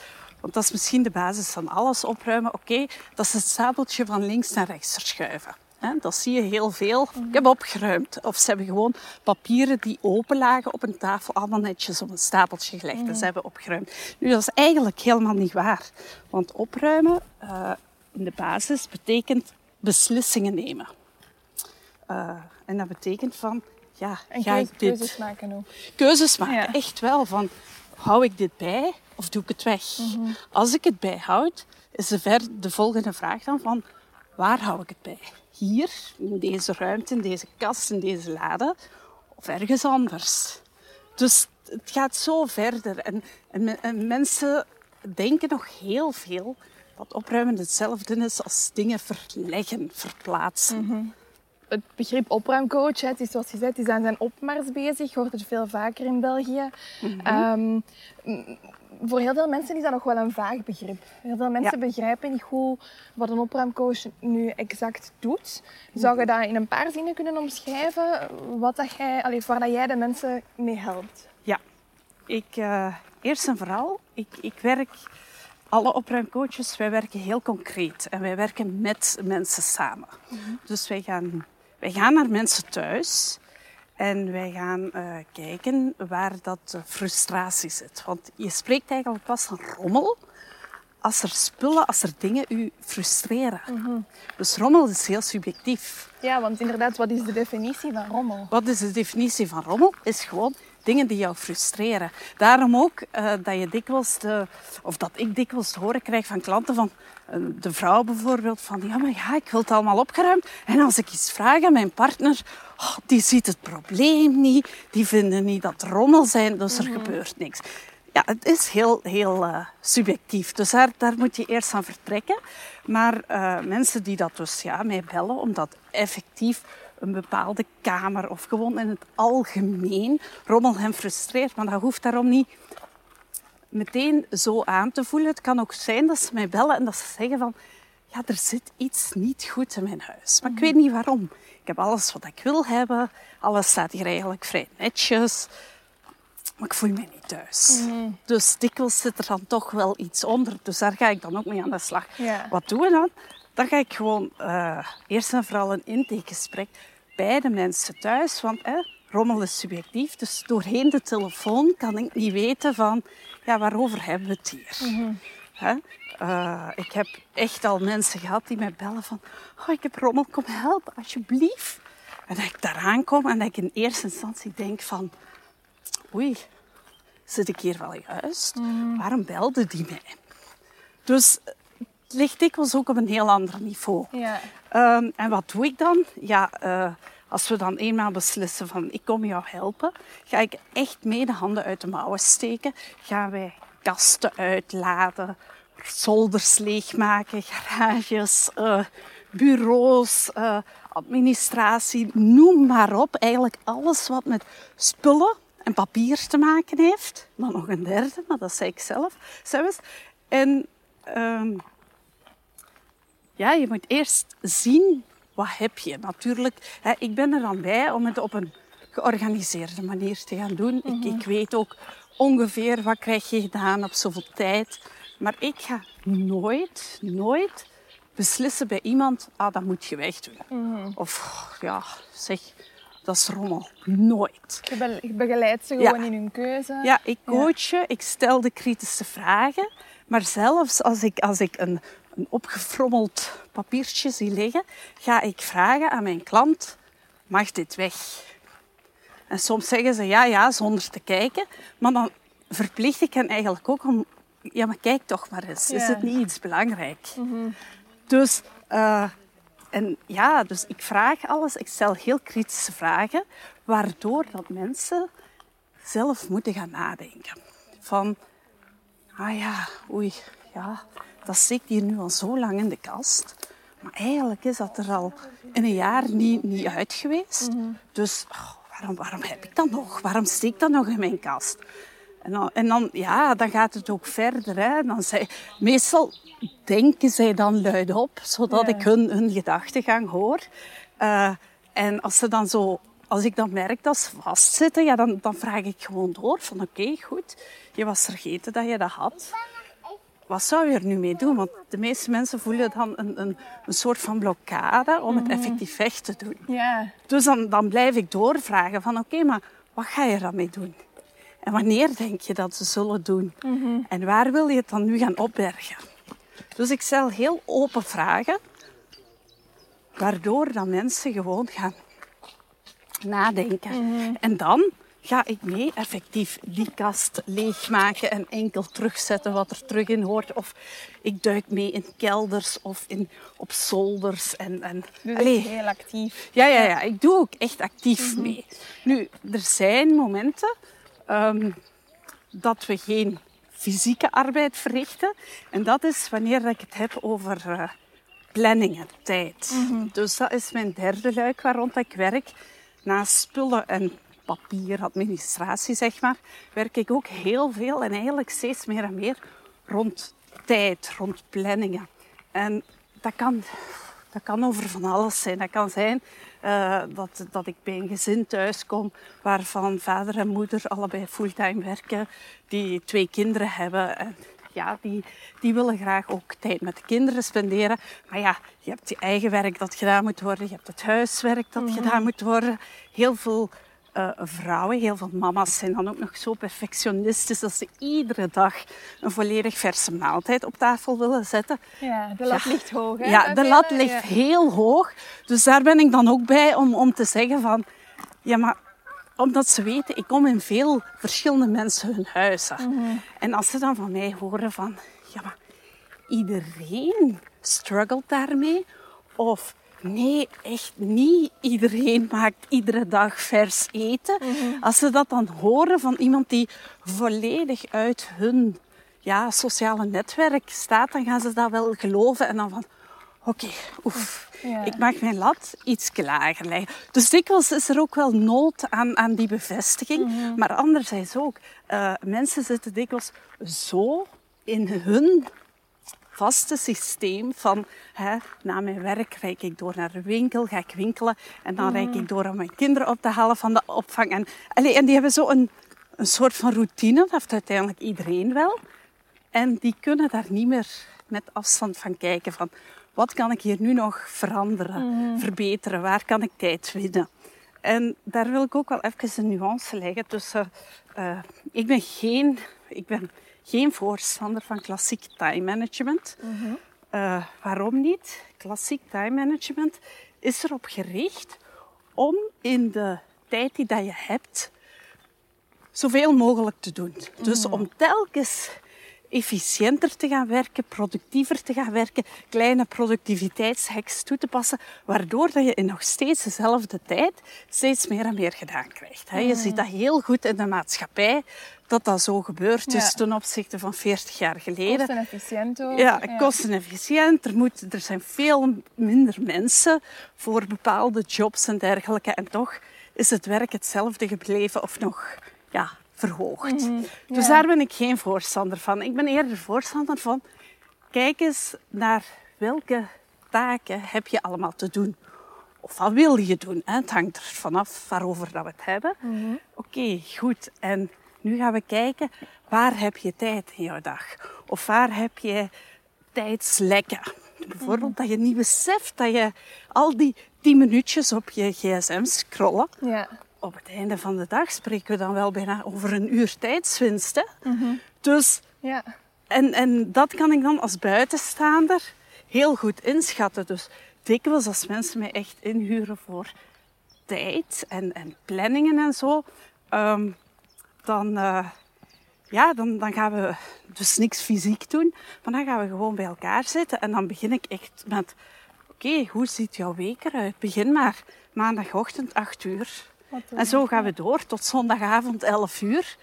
want dat is misschien de basis van alles opruimen. Oké, dat is het stapeltje van links naar rechts verschuiven. Dat zie je heel veel. Ik heb opgeruimd. Of ze hebben gewoon papieren die open lagen op een tafel allemaal netjes op een stapeltje gelegd. En ze hebben opgeruimd. Nu, dat is eigenlijk helemaal niet waar. Want opruimen eh, in de basis betekent beslissingen nemen. Eh, en dat betekent van, ja, En ga ik dit keuzes maken ook. keuzes maken. Ja. Echt wel van, hou ik dit bij of doe ik het weg? Mhm. Als ik het bijhoud, is de, ver, de volgende vraag dan van, waar hou ik het bij? Hier, in deze ruimte, in deze kast, in deze lade, of ergens anders? Dus het gaat zo verder. En, en, me- en mensen denken nog heel veel dat opruimen hetzelfde is als dingen verleggen, verplaatsen. Het begrip opruimcoach, het is zoals je zei, is aan zijn opmars bezig. Hoort het veel vaker in België. Ehm, m- voor heel veel mensen is dat nog wel een vaag begrip. Heel veel mensen begrijpen niet goed wat een opruimcoach nu exact doet. Zou je dat in een paar zinnen kunnen omschrijven? Wat dat jij, allee, waar dat jij de mensen mee helpt? Ja, ik, eh, eerst en vooral, ik, ik werk, alle opruimcoaches, wij werken heel concreet en wij werken met mensen samen. Dus wij gaan, wij gaan naar mensen thuis en wij gaan eh, kijken waar dat frustratie zit. Want je spreekt eigenlijk pas van rommel als er spullen, als er dingen u frustreren. Dus rommel is heel subjectief. Ja, want inderdaad, wat is de definitie van rommel? Wat is de definitie van rommel? Is gewoon dingen die jou frustreren. Daarom ook eh, dat je dikwijls, de, of dat ik dikwijls te horen krijg van klanten van eh, de vrouw bijvoorbeeld, van ja, maar ja, ik wil het allemaal opgeruimd. En als ik iets vraag aan mijn partner, oh, die ziet het probleem niet, die vinden niet dat er rommel zijn, dus er gebeurt niks. Ja, het is heel, heel eh, subjectief. Dus daar, daar moet je eerst aan vertrekken. Maar mensen die dat dus ja, mij bellen, omdat effectief een bepaalde kamer of gewoon in het algemeen rommel hen frustreert. Maar dat hoeft daarom niet meteen zo aan te voelen. Het kan ook zijn dat ze mij bellen en dat ze zeggen van... Ja, er zit iets niet goed in mijn huis. Maar ik weet niet waarom. Ik heb alles wat ik wil hebben. Alles staat hier eigenlijk vrij netjes. Maar ik voel me niet thuis. Dus dikwijls zit er dan toch wel iets onder. Dus daar ga ik dan ook mee aan de slag. Wat doen we dan? Dan ga ik gewoon uh, eerst en vooral een intakegesprek bij de mensen thuis. Want eh, rommel is subjectief. Dus doorheen de telefoon kan ik niet weten van... Ja, waarover hebben we het hier? Mm -hmm. uh, ik heb echt al mensen gehad die mij bellen van... Oh, ik heb rommel, kom helpen, alsjeblieft. En dat ik daaraan kom en dat ik in eerste instantie denk van... Oei, zit ik hier wel juist? Mm. Waarom belde die mij? Dus ligt dikwijls ook op een heel ander niveau. Ja. Um, en wat doe ik dan? Ja, uh, als we dan eenmaal beslissen van ik kom jou helpen, ga ik echt mee de handen uit de mouwen steken. Gaan wij kasten uitladen, zolders leegmaken, garages, uh, bureaus, uh, administratie, noem maar op. Eigenlijk alles wat met spullen en papier te maken heeft. Dan nog een derde, maar dat zei ik zelf. zelfs. En um, ja, je moet eerst zien wat heb je. Natuurlijk, hè, ik ben er dan bij om het op een georganiseerde manier te gaan doen. Mm -hmm. ik, ik weet ook ongeveer wat krijg je gedaan op zoveel tijd. Maar ik ga nooit, nooit beslissen bij iemand, ah, dat moet je wegdoen. Mm -hmm. Of, ja, zeg, dat is rommel. Nooit. Je, je begeleidt ze gewoon ja. in hun keuze. Ja, ik coach je, ik stel de kritische vragen. Maar zelfs als ik, als ik een, een opgefrommeld papiertje zie liggen, ga ik vragen aan mijn klant, mag dit weg? En soms zeggen ze ja, ja, zonder te kijken. Maar dan verplicht ik hen eigenlijk ook om, ja, maar kijk toch maar eens. Ja. Is het niet iets belangrijk? Mm -hmm. Dus, uh, en ja, dus ik vraag alles. Ik stel heel kritische vragen, waardoor dat mensen zelf moeten gaan nadenken. Van, ah ja, oei, ja, dat zit hier nu al zo lang in de kast. Maar eigenlijk is dat er al in een jaar niet, niet uit geweest. Mhm. Mm -hmm. Dus oh, waarom, waarom heb ik dat nog? Waarom steekt dat nog in mijn kast? En dan, en dan, ja, dan gaat het ook verder. Hè. Dan zei, meestal denken zij dan luidop, zodat Ja. ik hun, hun gedachtegang hoor. Uh, en als, ze dan zo, als ik dan merk dat ze vastzitten, ja, dan, dan vraag ik gewoon door van oké, goed, je was vergeten dat je dat had. Wat zou je er nu mee doen? Want de meeste mensen voelen dan een, een, een soort van blokkade om het effectief weg te doen. Ja. Dus dan, dan blijf ik doorvragen van oké, maar wat ga je er dan mee doen? En wanneer denk je dat ze zullen doen? Mhm. En waar wil je het dan nu gaan opbergen? Dus ik stel heel open vragen, waardoor dan mensen gewoon gaan nadenken. En dan ga ik mee effectief die kast leegmaken en enkel terugzetten wat er terug in hoort. Of ik duik mee in kelders of in, op zolders. En, en, Dus Allee. heel actief. Ja, ja, ja, ik doe ook echt actief mee. Nu, er zijn momenten um, dat we geen fysieke arbeid verrichten. En dat is wanneer ik het heb over uh, planningen, tijd. Dus dat is mijn derde luik waar rond ik werk. Naast spullen en papier, administratie, zeg maar, werk ik ook heel veel en eigenlijk steeds meer en meer rond tijd, rond planningen. En dat kan, dat kan over van alles zijn. Dat kan zijn uh, dat, dat ik bij een gezin thuiskom waarvan vader en moeder allebei fulltime werken, die twee kinderen hebben. En ja, die, die willen graag ook tijd met de kinderen spenderen. Maar ja, je hebt je eigen werk dat gedaan moet worden, je hebt het huiswerk dat gedaan moet worden. Heel veel uh, vrouwen, heel veel mama's zijn dan ook nog zo perfectionistisch dat ze iedere dag een volledig verse maaltijd op tafel willen zetten. Ja, de lat ligt hoog. Hè, Ja, de lat ligt ja. heel hoog. Dus daar ben ik dan ook bij om, om te zeggen van... Ja, maar omdat ze weten, ik kom in veel verschillende mensen hun huizen. Mhm. En als ze dan van mij horen van... Ja, maar iedereen struggelt daarmee. Of Nee, echt niet iedereen maakt iedere dag vers eten. Als ze dat dan horen van iemand die volledig uit hun ja, sociale netwerk staat, dan gaan ze dat wel geloven en dan van, oké, oef, Ja. ik mag mijn lat iets lager leggen. Dus dikwijls is er ook wel nood aan, aan die bevestiging. Maar anderzijds ook, eh, mensen zitten dikwijls zo in hun vaste systeem van hè, na mijn werk rijd ik door naar de winkel, ga ik winkelen en dan rijd ik door om mijn kinderen op te halen van de opvang. En, allee, en die hebben zo een, een soort van routine, dat heeft uiteindelijk iedereen wel. En die kunnen daar niet meer met afstand van kijken van wat kan ik hier nu nog veranderen, verbeteren, waar kan ik tijd winnen. En daar wil ik ook wel even een nuance leggen tussen. eh, ik, ben geen, ik ben geen voorstander van klassiek time management. Eh, waarom niet? Klassiek time management is erop gericht om in de tijd die dat je hebt zoveel mogelijk te doen. Dus om telkens efficiënter te gaan werken, productiever te gaan werken, kleine productiviteitshacks toe te passen, waardoor dat je in nog steeds dezelfde tijd steeds meer en meer gedaan krijgt. hè. Je ziet dat heel goed in de maatschappij, dat dat zo gebeurt. Dus Ja. ten opzichte van 40 jaar geleden. Kostenefficiënt ook. Ja, kostenefficiënt. Er, moet, er zijn veel minder mensen voor bepaalde jobs en dergelijke. En toch is het werk hetzelfde gebleven of nog ja, verhoogd. Dus Mhm. ja. daar ben ik geen voorstander van. Ik ben eerder voorstander van... Kijk eens naar welke taken heb je allemaal te doen. Of wat wil je doen? Hè? Het hangt er vanaf waarover dat we het hebben. Mhm. Oké, goed. En nu gaan we kijken, waar heb je tijd in jouw dag? Of waar heb je tijdslekken? Bijvoorbeeld dat je niet beseft dat je al die tien minuutjes op je gsm scrollen. Ja. Op het einde van de dag spreken we dan wel bijna over een uur tijdswinst. Hè? Dus Ja. en, en dat kan ik dan als buitenstaander heel goed inschatten. Dus dikwijls als mensen mij echt inhuren voor tijd en, en planningen en zo, ehm, dan, eh, ja, dan, dan gaan we dus niks fysiek doen, maar dan gaan we gewoon bij elkaar zitten en dan begin ik echt met, oké, hoe ziet jouw week eruit? Begin maar maandagochtend 8 uur. En zo gaan we door tot zondagavond 11 uur.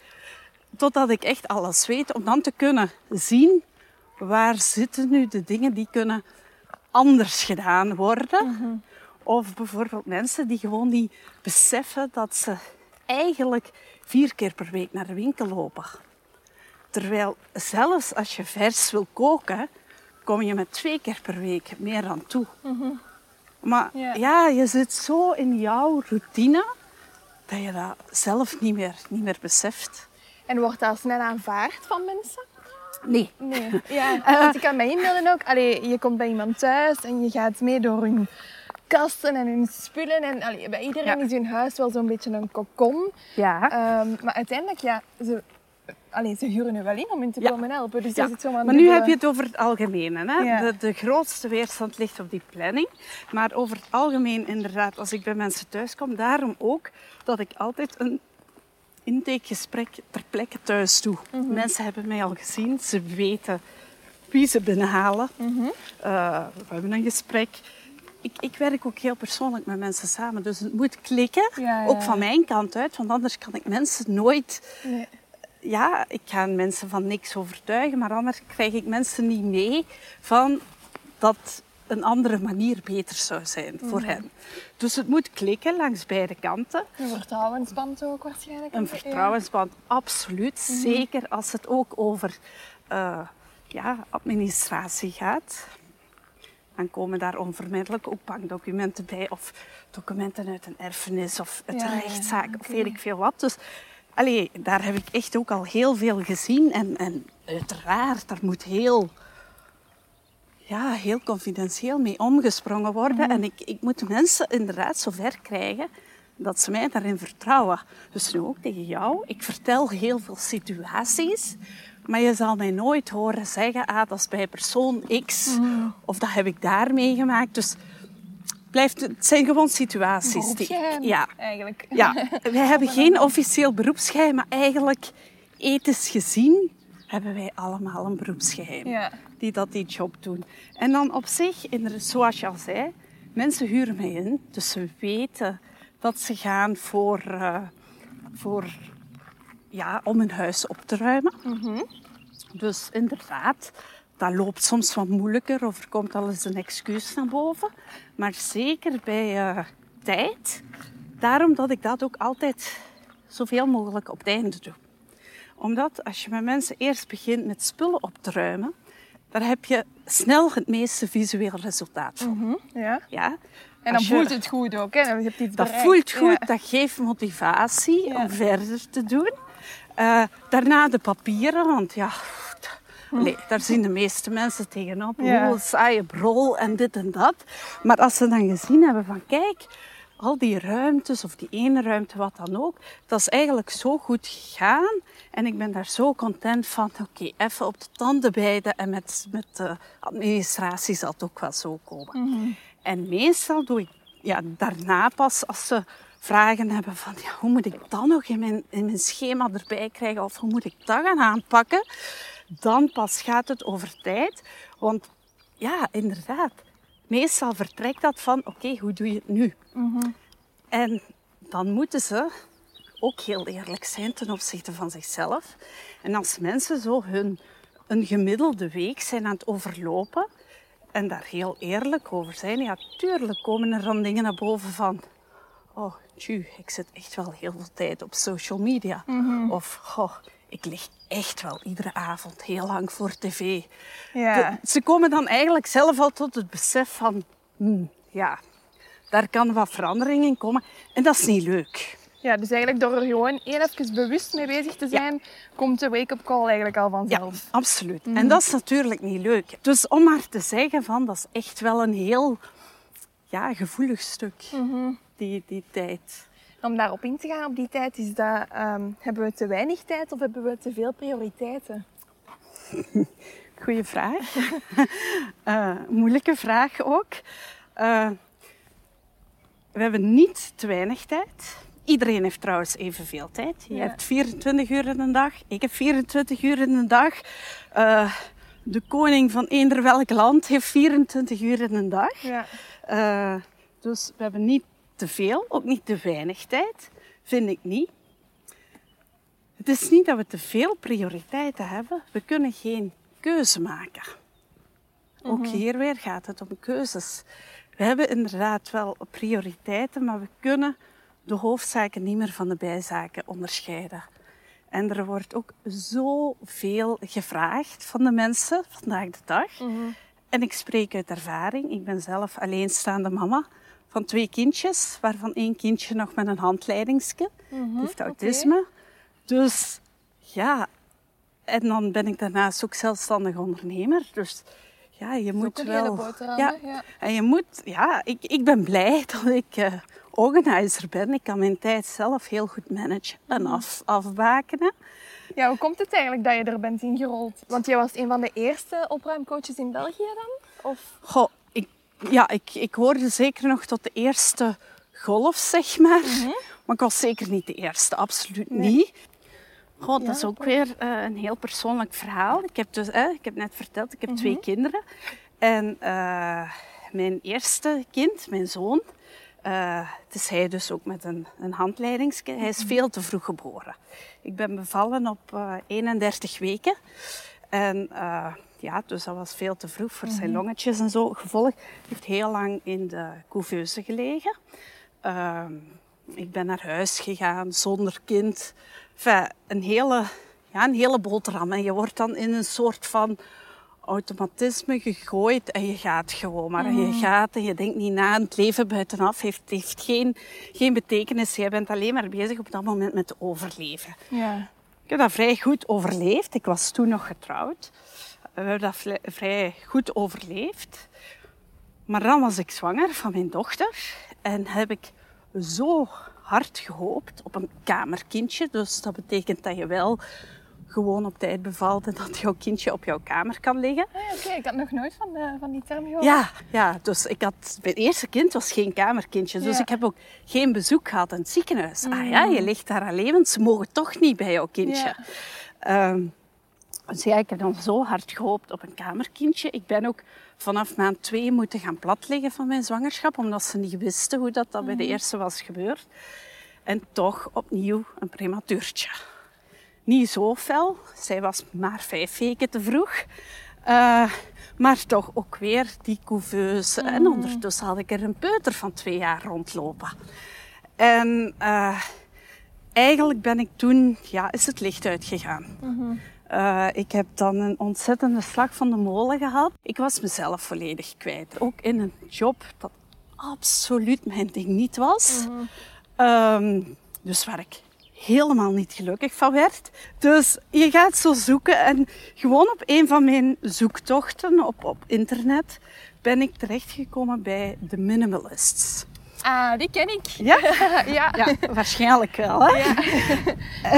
Totdat ik echt alles weet. Om dan te kunnen zien waar zitten nu de dingen die kunnen anders gedaan worden. Of bijvoorbeeld mensen die gewoon niet beseffen dat ze eigenlijk vier keer per week naar de winkel lopen. Terwijl zelfs als je vers wil koken, kom je met twee keer per week meer aan toe. Maar Ja. ja. je zit zo in jouw routine dat je dat zelf niet meer, niet meer beseft. En wordt dat snel aanvaard van mensen? Nee. Nee. *laughs* Ja, want ik kan me inbeelden ook. Allee, je komt bij iemand thuis en je gaat mee door hun kasten en hun spullen. En allee, bij iedereen Ja. is hun huis wel zo'n beetje een kokon. Ja. Ehm, maar uiteindelijk, ja, ze, allee, ze huren nu wel in om in te Ja. komen helpen. Dus Ja, zo'n Maar nu heb je het over het algemene. Hè? Ja. De, de grootste weerstand ligt op die planning. Maar over het algemeen, inderdaad, als ik bij mensen thuis kom, daarom ook dat ik altijd een intakegesprek ter plekke thuis doe. Mhm. Mensen hebben mij al gezien, ze weten wie ze binnenhalen. Mhm. Eh, we hebben een gesprek. Ik, ik werk ook heel persoonlijk met mensen samen, dus het moet klikken. Ja, ja, Ook van mijn kant uit, want anders kan ik mensen nooit Nee. Ja, ik ga mensen van niks overtuigen, maar anders krijg ik mensen niet mee van dat een andere manier beter zou zijn voor Mhm. hen. Dus het moet klikken langs beide kanten. Een vertrouwensband ook waarschijnlijk. Een vertrouwensband, absoluut. Zeker als het ook over eh, ja, administratie gaat. Dan komen daar onvermijdelijk ook bankdocumenten bij of documenten uit een erfenis of uit Ja, een ja, rechtszaak of weet ik veel wat. Dus allee, daar heb ik echt ook al heel veel gezien. En, en uiteraard, daar moet heel, ja, heel confidentieel mee omgesprongen worden. En ik, ik moet mensen inderdaad zover krijgen dat ze mij daarin vertrouwen. Dus nu ook tegen jou. Ik vertel heel veel situaties. Maar je zal mij nooit horen zeggen, ah, dat is bij persoon X. Of dat heb ik daar meegemaakt. Dus blijft, het zijn gewoon situaties. die ja, eigenlijk. ja, *laughs* wij hebben geen officieel beroepsgeheim, maar eigenlijk ethisch gezien hebben wij allemaal een beroepsgeheim. Ja. Die dat die job doen. En dan op zich, zoals je al zei, mensen huren mij in, dus ze weten dat ze gaan voor, eh, voor ja, om hun huis op te ruimen. Dus inderdaad, dat loopt soms wat moeilijker of er komt al eens een excuus naar boven. Maar zeker bij eh, tijd. Daarom dat ik dat ook altijd zoveel mogelijk op het einde doe. Omdat als je met mensen eerst begint met spullen op te ruimen, daar heb je snel het meeste visuele resultaat van. Ja. Ja? En dan je- voelt het goed ook, hè? Je hebt iets dat voelt goed, Ja. dat geeft motivatie Ja. om verder te doen. Eh, daarna de papieren, want ja, nee, *laughs* daar zien de meeste mensen tegenop. Ja. Hoe saaie brol en dit en dat. Maar als ze dan gezien hebben van kijk, al die ruimtes of die ene ruimte, wat dan ook, dat is eigenlijk zo goed gegaan. En ik ben daar zo content van. Oké, even op de tanden bijten en met, met de administratie zal het ook wel zo komen. En meestal doe ik ja, daarna pas als ze vragen hebben van ja, hoe moet ik dat nog in mijn, in mijn schema erbij krijgen of hoe moet ik dat gaan aanpakken, dan pas gaat het over tijd. Want ja, inderdaad, meestal vertrekt dat van oké, hoe doe je het nu? En dan moeten ze ook heel eerlijk zijn ten opzichte van zichzelf. En als mensen zo hun een gemiddelde week zijn aan het overlopen en daar heel eerlijk over zijn, ja, tuurlijk komen er dan dingen naar boven van. Oh, tju, ik zit echt wel heel veel tijd op social media. Of, goh, ik lig echt wel iedere avond heel lang voor tv. Ja. De- ze komen dan eigenlijk zelf al tot het besef van, hmm, ja, daar kan wat verandering in komen. En dat is niet leuk. ja, dus eigenlijk door er gewoon heel even bewust mee bezig te zijn, komt de wake-up call eigenlijk al Ja, vanzelf. absoluut. En dat is natuurlijk niet leuk. Dus om maar te zeggen van, dat is echt wel een heel ja, gevoelig stuk, die, die tijd. Om daarop in te gaan op die tijd, is dat, ehm, hebben we te weinig tijd of hebben we te veel prioriteiten? *laughs* Goeie vraag. *laughs* Eh, moeilijke vraag ook. Eh, we hebben niet te weinig tijd. Iedereen heeft trouwens evenveel tijd. Je Ja. hebt 24 uur in een dag. Ik heb 24 uur in een dag. Eh, de koning van eender welk land heeft 24 uur in een dag. Ja. Dus we hebben niet te veel, ook niet te weinig tijd, vind ik niet. Het is niet dat we te veel prioriteiten hebben. We kunnen geen keuze maken. Ook hier weer gaat het om keuzes. We hebben inderdaad wel prioriteiten, maar we kunnen de hoofdzaken niet meer van de bijzaken onderscheiden. En er wordt ook zoveel gevraagd van de mensen vandaag de dag. En ik spreek uit ervaring. Ik ben zelf alleenstaande mama van twee kindjes, waarvan één kindje nog met een handleidingsje. Die heeft autisme. Dus ja, en dan ben ik daarnaast ook zelfstandig ondernemer. Dus ja, je moet wel. ja? Ja. en je moet, ja, ik, ik ben blij *laughs* dat ik eh, organizer ben. Ik kan mijn tijd zelf heel goed managen en af, afbakenen. ja, hoe komt het eigenlijk dat je er bent ingerold? Want jij was een van de eerste opruimcoaches in België dan? Of? Goh, ja, ik, ik hoorde zeker nog tot de eerste golf, zeg maar. Maar ik was zeker niet de eerste, absoluut niet. Goh, dat is ook weer eh, een heel persoonlijk verhaal. Ik heb, dus, eh, ik heb net verteld, ik heb twee kinderen. En eh, mijn eerste kind, mijn zoon, eh, het is hij dus ook met een, een handleidingsje. Hij is veel te vroeg geboren. Ik ben bevallen op eh, 31 weken. En ja, dus dat was veel te vroeg voor zijn longetjes en zo. Gevolg heeft heel lang in de couveuse gelegen. Ehm, ik ben naar huis gegaan zonder kind. Enfin, een hele, ja, een hele boterham. En je wordt dan in een soort van automatisme gegooid en je gaat gewoon maar. En je gaat en je denkt niet na. En het leven buitenaf heeft, heeft geen, geen betekenis. Jij bent alleen maar bezig op dat moment met overleven. Ja. Ik heb dat vrij goed overleefd. Ik was toen nog getrouwd. We hebben dat vrij goed overleefd. Maar dan was ik zwanger van mijn dochter. En heb ik zo hard gehoopt op een kamerkindje. Dus dat betekent dat je wel gewoon op tijd bevalt en dat jouw kindje op jouw kamer kan liggen. Ah, Oké, ik had nog nooit van, de, van die term gehoord. Ja, ja, dus ik had, mijn eerste kind was geen kamerkindje. Dus Ja. ik heb ook geen bezoek gehad in het ziekenhuis. Ah ja, je ligt daar alleen, want ze mogen toch niet bij jouw kindje. Ja. Ehm, Dus ja, ik heb dan zo hard gehoopt op een kamerkindje. Ik ben ook vanaf maand twee moeten gaan platleggen van mijn zwangerschap, omdat ze niet wisten hoe dat, dat bij de eerste was gebeurd. En toch opnieuw een prematuurtje. Niet zo fel, zij was maar vijf weken te vroeg. Uh, maar toch ook weer die couveuse. En ondertussen had ik er een peuter van twee jaar rondlopen. En uh, eigenlijk ben ik toen, ja, is het licht uitgegaan. Uh, ik heb dan een ontzettende slag van de molen gehad. Ik was mezelf volledig kwijt. Ook in een job dat absoluut mijn ding niet was. um, dus waar ik helemaal niet gelukkig van werd. Dus je gaat zo zoeken en gewoon op een van mijn zoektochten op, op internet ben ik terechtgekomen bij de minimalists. Ah, die ken ik. Ja? *laughs* ja. ja waarschijnlijk wel. Hè?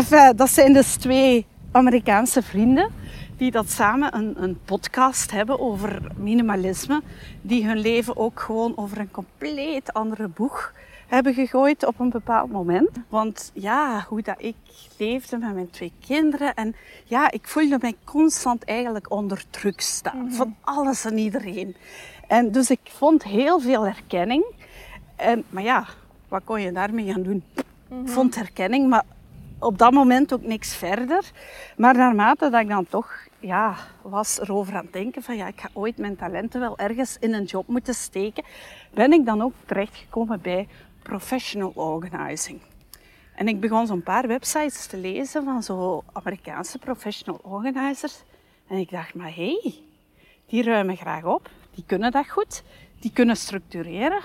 Ja. Dat zijn dus twee Amerikaanse vrienden die dat samen een, een podcast hebben over minimalisme. Die hun leven ook gewoon over een compleet andere boeg hebben gegooid op een bepaald moment. Want ja, hoe dat ik leefde met mijn twee kinderen. En ja, ik voelde mij constant eigenlijk onder druk staan. Mhm. Van alles en iedereen. En dus ik vond heel veel herkenning. En, maar ja, wat kon je daarmee gaan doen? Ik mhm. vond herkenning, maar op dat moment ook niks verder. Maar naarmate dat ik dan toch ja, was erover aan het denken van ja, ik ga ooit mijn talenten wel ergens in een job moeten steken, ben ik dan ook terechtgekomen bij professional organizing. En ik begon zo'n paar websites te lezen van zo Amerikaanse professional organizers. En ik dacht, maar hé, hey, die ruimen graag op, die kunnen dat goed, die kunnen structureren.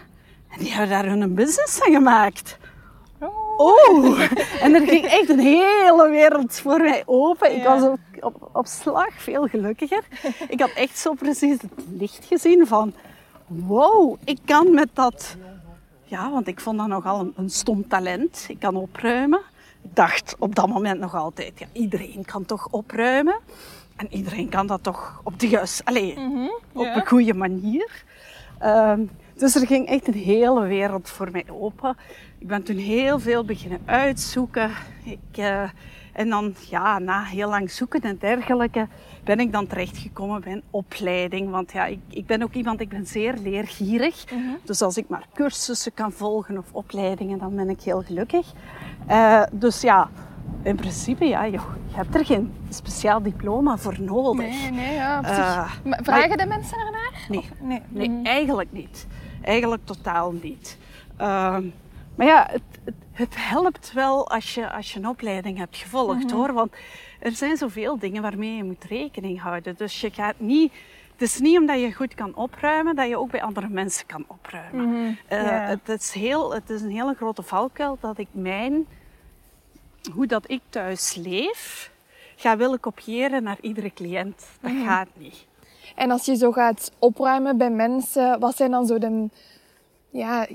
En die hebben daar hun business van gemaakt. Oh. *laughs* En er ging echt een hele wereld voor mij open. Ik was op, op, op, slag veel gelukkiger. Ik had echt zo precies het licht gezien van... Wow, ik kan met dat ja, want ik vond dat nogal een, een stom talent. Ik kan opruimen. Ik dacht op dat moment nog altijd, ja, iedereen kan toch opruimen. En iedereen kan dat toch op de juiste, allez, mm op een goede manier. Ehm, dus er ging echt een hele wereld voor mij open. Ik ben toen heel veel beginnen uitzoeken. Ik, uh, en dan, ja, na heel lang zoeken en dergelijke, ben ik dan terechtgekomen bij een opleiding. Want ja, ik, ik ben ook iemand, ik ben zeer leergierig. Mhm. Dus als ik maar cursussen kan volgen of opleidingen, dan ben ik heel gelukkig. Uh, dus ja, in principe, ja, je, je, hebt er geen speciaal diploma voor nodig. Nee, nee, ja. Uh, vragen de mensen ernaar? Nee, nee. nee mhm. eigenlijk niet. Eigenlijk totaal niet. Uh, maar ja, het, het, het, helpt wel als je, als je een opleiding hebt gevolgd mhm. hoor. Want er zijn zoveel dingen waarmee je moet rekening houden. Dus je gaat niet. Het is niet omdat je goed kan opruimen dat je ook bij andere mensen kan opruimen. Mm het, is heel, het is een hele grote valkuil dat ik mijn, hoe dat ik thuis leef, ga willen kopiëren naar iedere cliënt. Dat mhm. gaat niet. En als je zo gaat opruimen bij mensen, wat zijn dan zo de ja,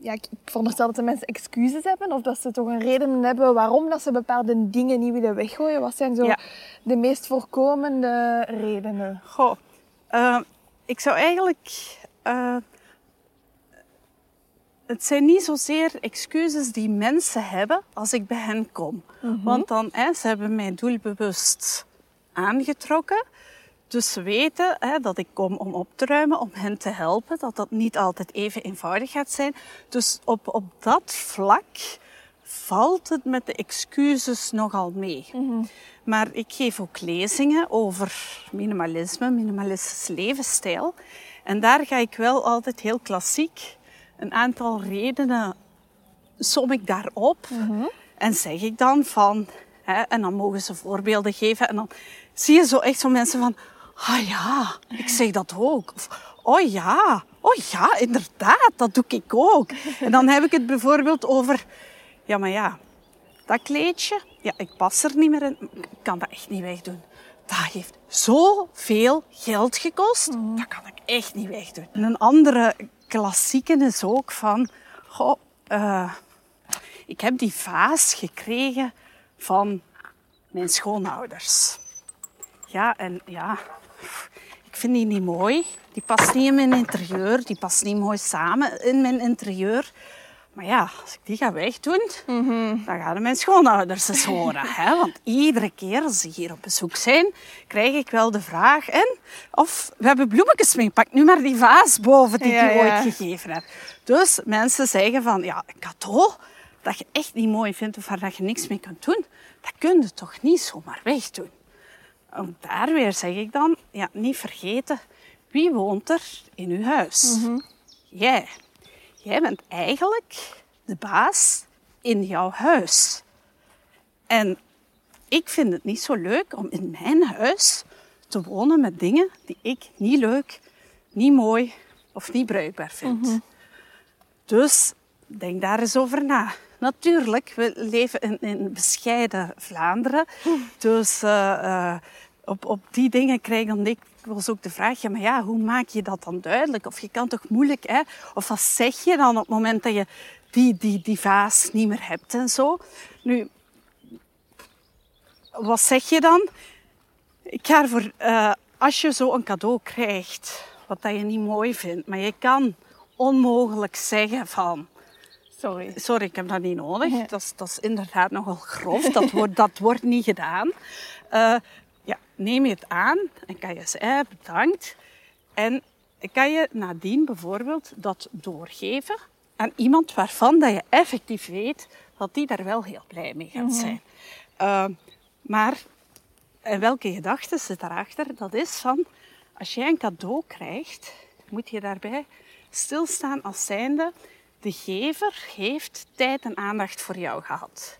ja, ik veronderstel dat de mensen excuses hebben of dat ze toch een reden hebben waarom dat ze bepaalde dingen niet willen weggooien. Wat zijn zo de meest voorkomende redenen? Goh, uh, ik zou eigenlijk. Uh, het zijn niet zozeer excuses die mensen hebben als ik bij hen kom. Mhm. Want dan, hè, ze hebben mij doelbewust aangetrokken. Dus ze weten hè, dat ik kom om op te ruimen, om hen te helpen, dat dat niet altijd even eenvoudig gaat zijn. Dus op, op dat vlak valt het met de excuses nogal mee. Mhm. Maar ik geef ook lezingen over minimalisme, minimalistisch levensstijl. En daar ga ik wel altijd heel klassiek een aantal redenen som ik daarop. Mm En zeg ik dan van, hè, en dan mogen ze voorbeelden geven. En dan zie je zo echt zo mensen van, Ah ja, ik zeg dat ook. Of, oh ja, oh ja, inderdaad, dat doe ik ook. En dan heb ik het bijvoorbeeld over, ja maar ja, dat kleedje, ja, ik pas er niet meer in, ik kan dat echt niet wegdoen. Dat heeft zoveel geld gekost, mhm. dat kan ik echt niet wegdoen. En een andere klassieke is ook van, goh, uh, ik heb die vaas gekregen van mijn schoonouders. Ja, en ja, ik vind die niet mooi. Die past niet in mijn interieur. Die past niet mooi samen in mijn interieur. Maar ja, als ik die ga wegdoen, dan gaan mijn schoonouders eens horen. Hè? Want iedere keer als ze hier op bezoek zijn, krijg ik wel de vraag... En, of we hebben bloemetjes mee, pak nu maar die vaas boven die Ja, ik je ja. ooit gegeven heb. Dus mensen zeggen van, ja, een cadeau dat je echt niet mooi vindt of waar dat je niks mee kunt doen, dat kun je toch niet zomaar wegdoen. En daar weer zeg ik dan, ja, niet vergeten, wie woont er in uw huis? Jij. Jij bent eigenlijk de baas in jouw huis. En ik vind het niet zo leuk om in mijn huis te wonen met dingen die ik niet leuk, niet mooi of niet bruikbaar vind. Dus denk daar eens over na. Natuurlijk, we leven in, in bescheiden Vlaanderen. Dus eh, eh, op, op die dingen krijg ik dikwijls ook de vraag... Ja, maar ja, hoe maak je dat dan duidelijk? Of je kan toch moeilijk... Hè? Of wat zeg je dan op het moment dat je die, die, die vaas niet meer hebt en zo? Nu, wat zeg je dan? Ik ga ervoor... eh, als je zo een cadeau krijgt, wat dat je niet mooi vindt... Maar je kan onmogelijk zeggen van... Sorry. Sorry, ik heb dat niet nodig. Dat, is, dat is inderdaad nogal grof. Dat *laughs* wordt, dat wordt niet gedaan. Eh, ja, neem je het aan en kan je zeggen bedankt. En kan je nadien bijvoorbeeld dat doorgeven aan iemand waarvan dat je effectief weet dat die daar wel heel blij mee gaat zijn. Eh, maar en welke gedachte zit daarachter? Dat is van, als jij een cadeau krijgt, moet je daarbij stilstaan als zijnde, de gever heeft tijd en aandacht voor jou gehad.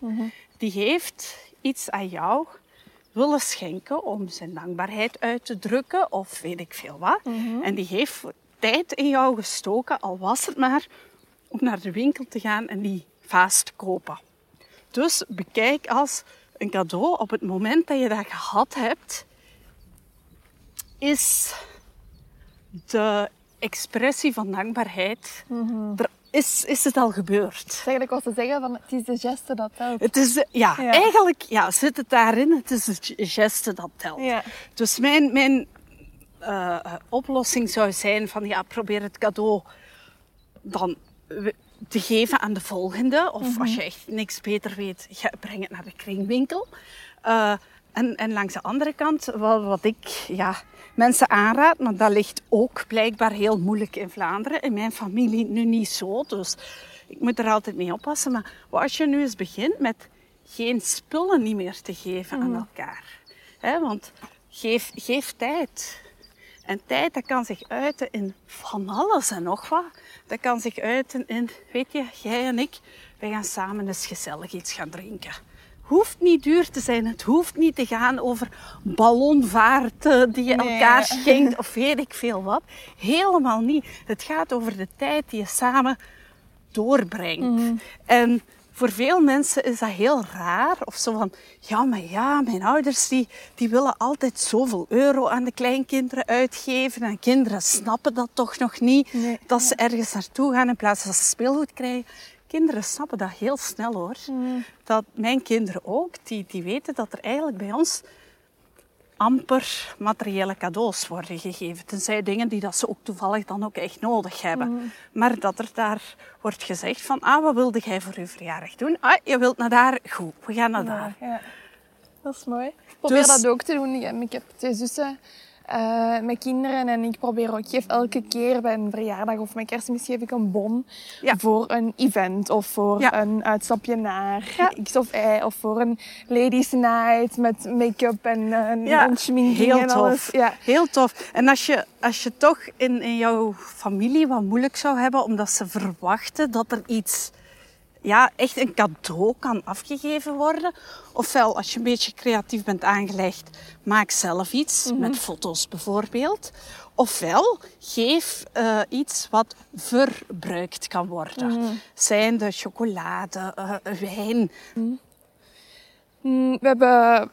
Die heeft iets aan jou willen schenken om zijn dankbaarheid uit te drukken of weet ik veel wat. En die heeft tijd in jou gestoken, al was het maar om naar de winkel te gaan en die vaas te kopen. Dus bekijk als een cadeau op het moment dat je dat gehad hebt, is de expressie van dankbaarheid. Er is, is het al gebeurd. Eigenlijk wat ze zeggen van het is de geste dat telt. Het is, de- ja, Ja. eigenlijk ja, zit het daarin. Het is de geste dat telt. Ja. Dus mijn, mijn eh, oplossing zou zijn van ja, probeer het cadeau dan te geven aan de volgende. Of als je echt niks beter weet, breng het naar de kringwinkel. Eh, en, en langs de andere kant, wat, wat ik ja, mensen aanraad, maar dat ligt ook blijkbaar heel moeilijk in Vlaanderen. In mijn familie nu niet zo, dus ik moet er altijd mee oppassen. Maar wat als je nu eens begint met geen spullen niet meer te geven aan elkaar. Hè, want geef, geef tijd. En tijd dat kan zich uiten in van alles en nog wat. Dat kan zich uiten in, weet je, jij en ik, wij gaan samen eens gezellig iets gaan drinken. Hoeft niet duur te zijn, het hoeft niet te gaan over ballonvaarten die je Nee. elkaar schenkt of weet ik veel wat. Helemaal niet. Het gaat over de tijd die je samen doorbrengt. En voor veel mensen is dat heel raar. Of zo van, ja, maar ja, mijn ouders die, die willen altijd zoveel euro aan de kleinkinderen uitgeven. En kinderen snappen dat toch nog niet. Nee. Dat ze ergens naartoe gaan in plaats van ze speelgoed krijgen. Kinderen snappen dat heel snel hoor. Dat mijn kinderen ook, die, die weten dat er eigenlijk bij ons amper materiële cadeaus worden gegeven. Tenzij dingen die dat ze ook toevallig dan ook echt nodig hebben. Maar dat er daar wordt gezegd van, ah, wat wilde jij voor je verjaardag doen? Ah, je wilt naar daar? Goed, we gaan naar daar. Ja. Dat is mooi. Ik probeer Dus- dat ook te doen. Ik heb twee zussen eh, met kinderen en ik probeer ook, ik geef elke keer bij een verjaardag of mijn kerstmis geef ik een bon Ja. voor een event of voor Ja. een uitstapje naar Ja. X of Y of voor een ladies night met make-up en, eh, Ja, en schminking heel en alles. tof. Ja. Heel tof. En als je, als je toch in, in jouw familie wat moeilijk zou hebben, omdat ze verwachten dat er iets, ja, echt een cadeau kan afgegeven worden. Ofwel, als je een beetje creatief bent aangelegd, maak zelf iets, met foto's bijvoorbeeld. Ofwel, geef eh, iets wat verbruikt kan worden. Zijn de chocolade, eh, wijn. Mm, We hebben...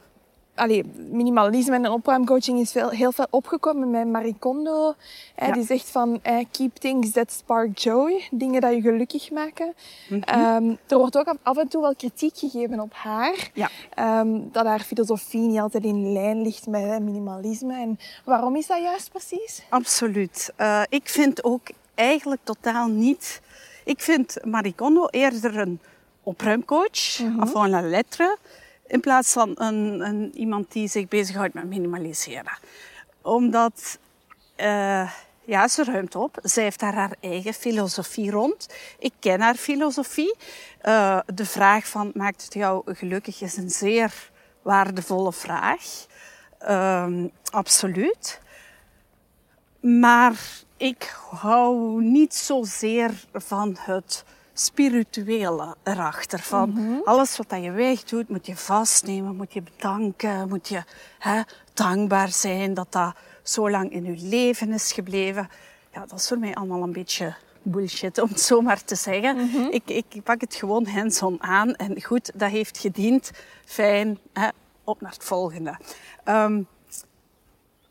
Allee, minimalisme en opruimcoaching is veel, heel veel opgekomen met Marie Kondo. Eh, Ja. Die zegt van, eh, keep things that spark joy. Dingen die je gelukkig maken. Mhm. Ehm, er wordt ook af- en toe wel kritiek gegeven op haar. Ja. Ehm, dat haar filosofie niet altijd in lijn ligt met minimalisme. En waarom is dat juist precies? Absoluut. Eh, ik vind ook eigenlijk totaal niet Ik vind Marie Kondo eerder een opruimcoach, mm -hmm. la lettre, in plaats van een, een, iemand die zich bezighoudt met minimaliseren. Omdat, uh, ja, ze ruimt op. Zij heeft daar haar eigen filosofie rond. Ik ken haar filosofie. Uh, de vraag van, maakt het jou gelukkig, is een zeer waardevolle vraag. Uh, absoluut. Maar ik hou niet zozeer van het spirituele erachter. Van mm -hmm. alles wat je wegdoet, moet je vastnemen, moet je bedanken, moet je hè, dankbaar zijn dat dat zo lang in je leven is gebleven. Ja, dat is voor mij allemaal een beetje bullshit, om het zo maar te zeggen. Mm -hmm. ik, ik, pak het gewoon hands-on aan en goed, dat heeft gediend. Fijn, hè, op naar het volgende. Um,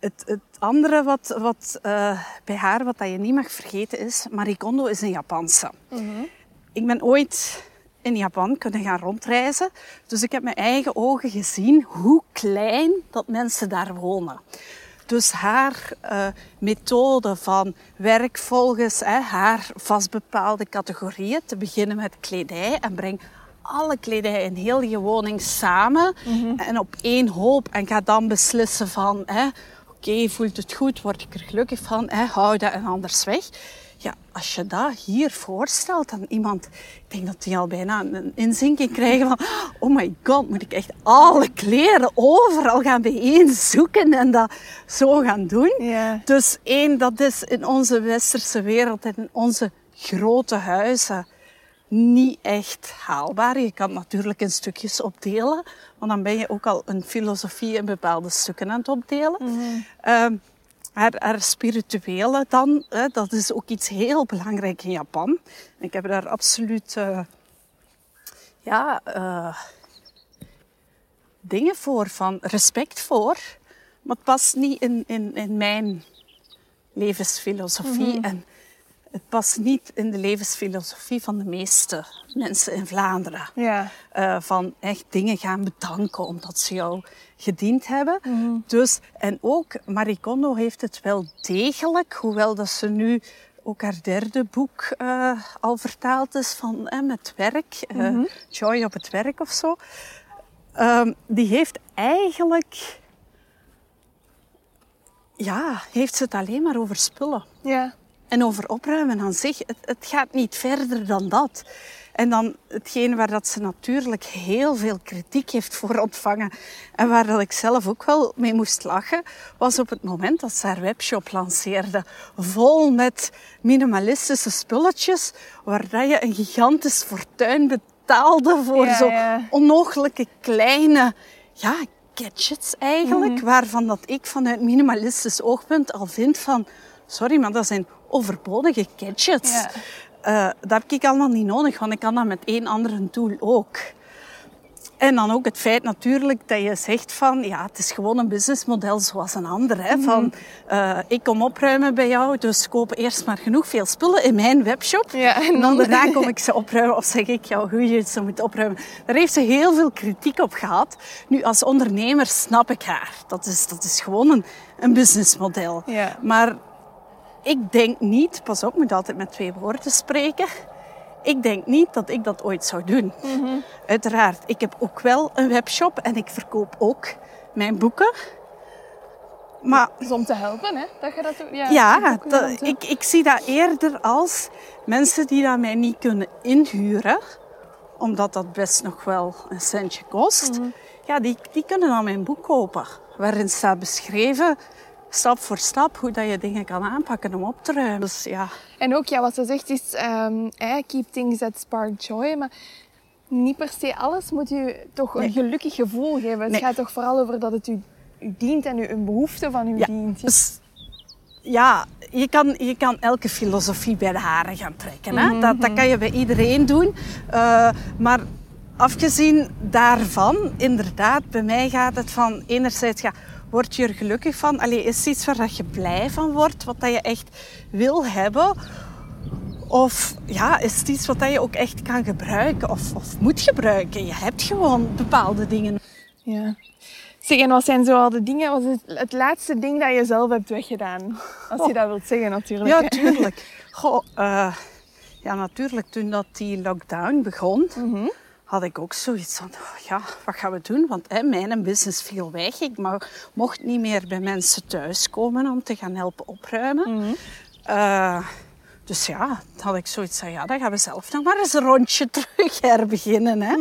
het, het, andere wat, wat uh, bij haar, wat dat je niet mag vergeten is, Marie Kondo is een Japanse. Mm -hmm. Ik ben ooit in Japan kunnen gaan rondreizen. Dus ik heb met eigen ogen gezien hoe klein dat mensen daar wonen. Dus haar uh, methode van werk volgens hè, haar vastbepaalde categorieën, te beginnen met kledij en breng alle kledij in heel je woning samen mm -hmm. en op één hoop en ga dan beslissen van oké, okay, voelt het goed, word ik er gelukkig van, hè, hou dat en anders weg ja, als je dat hier voorstelt aan iemand, ik denk dat die al bijna een inzinking krijgen van, oh my god, moet ik echt alle kleren overal gaan bijeenzoeken en dat zo gaan doen? Ja. Dus één, dat is in onze westerse wereld en in onze grote huizen niet echt haalbaar. Je kan het natuurlijk in stukjes opdelen, want dan ben je ook al een filosofie in bepaalde stukken aan het opdelen. Mm -hmm haar, haar spirituele dan, hè, dat is ook iets heel belangrijk in Japan. Ik heb daar absoluut uh, ja, uh, dingen voor, van respect voor. Maar het past niet in, in, in mijn levensfilosofie. Mm -hmm. En het past niet in de levensfilosofie van de meeste mensen in Vlaanderen. Ja. Uh, van echt dingen gaan bedanken omdat ze jou gediend hebben. Mm. Dus, en ook Marie Kondo heeft het wel degelijk, hoewel dat ze nu ook haar derde boek uh, al vertaald is van eh, met werk, mm -hmm. Joy op het werk of zo. Um, die heeft eigenlijk, ja, heeft ze het alleen maar over spullen. Ja. En over opruimen aan zich. Het, het gaat niet verder dan dat. En dan hetgeen waar dat ze natuurlijk heel veel kritiek heeft voor ontvangen en waar dat ik zelf ook wel mee moest lachen, was op het moment dat ze haar webshop lanceerde. Vol met minimalistische spulletjes, waar dat je een gigantisch fortuin betaalde voor Ja, zo ja. onogelijke kleine ja, gadgets eigenlijk. Mhm. Waarvan dat ik vanuit minimalistisch oogpunt al vind van... Sorry, maar dat zijn overbodige gadgets. Ja. Eh, dat heb ik allemaal niet nodig, want ik kan dat met één andere tool ook. En dan ook het feit natuurlijk dat je zegt van, ja, het is gewoon een businessmodel zoals een ander. Hè? Van, eh, ik kom opruimen bij jou, dus koop eerst maar genoeg veel spullen in mijn webshop. Ja, En dan daarna kom ik ze opruimen of zeg ik jou hoe je ze moet opruimen. Daar heeft ze heel veel kritiek op gehad. Nu, als ondernemer snap ik haar. Dat is, dat is gewoon een, een businessmodel. Ja. Maar ik denk niet, pas op, ik moet altijd met twee woorden spreken. Ik denk niet dat ik dat ooit zou doen. Uiteraard, ik heb ook wel een webshop en ik verkoop ook mijn boeken. Maar Dus om te helpen, hè? Dat je dat doet. Ja, dat is ik, ik zie dat eerder als mensen die dat mij niet kunnen inhuren, omdat dat best nog wel een centje kost. Mhm. Ja, die, die kunnen dan mijn boek kopen, waarin staat beschreven, stap voor stap, hoe dat je dingen kan aanpakken om op te ruimen. Dus ja, En ook, ja, wat ze zegt is, ehm, eh, keep things that spark joy. Maar niet per se alles moet u toch een gelukkig gevoel geven. Het Nee. gaat toch vooral over dat het u, u dient en u een behoefte van u Ja, dient. Dus ja, je kan, je kan elke filosofie bij de haren gaan trekken. Hè? Dat, dat kan je bij iedereen doen. Eh, maar afgezien daarvan, inderdaad, bij mij gaat het van enerzijds, ja, word je er gelukkig van? Allee, is het iets waar dat je blij van wordt, wat dat je echt wil hebben? Of ja, is het iets wat dat je ook echt kan gebruiken of, of moet gebruiken? Je hebt gewoon bepaalde dingen. Ja. Zeg, en wat zijn zo al de dingen, wat is het, het laatste ding dat je zelf hebt weggedaan? Als je Oh. dat wilt zeggen natuurlijk. Ja, tuurlijk. Goh, eh, ja, natuurlijk toen dat die lockdown begon, Mhm. Had ik ook zoiets van, ja, wat gaan we doen? Want hè, mijn business viel weg. Ik mo- mocht niet meer bij mensen thuiskomen om te gaan helpen opruimen. Mhm. Eh, dus ja, dan had ik zoiets van, ja, dan gaan we zelf nog maar eens een rondje *laughs* terug herbeginnen. Hè.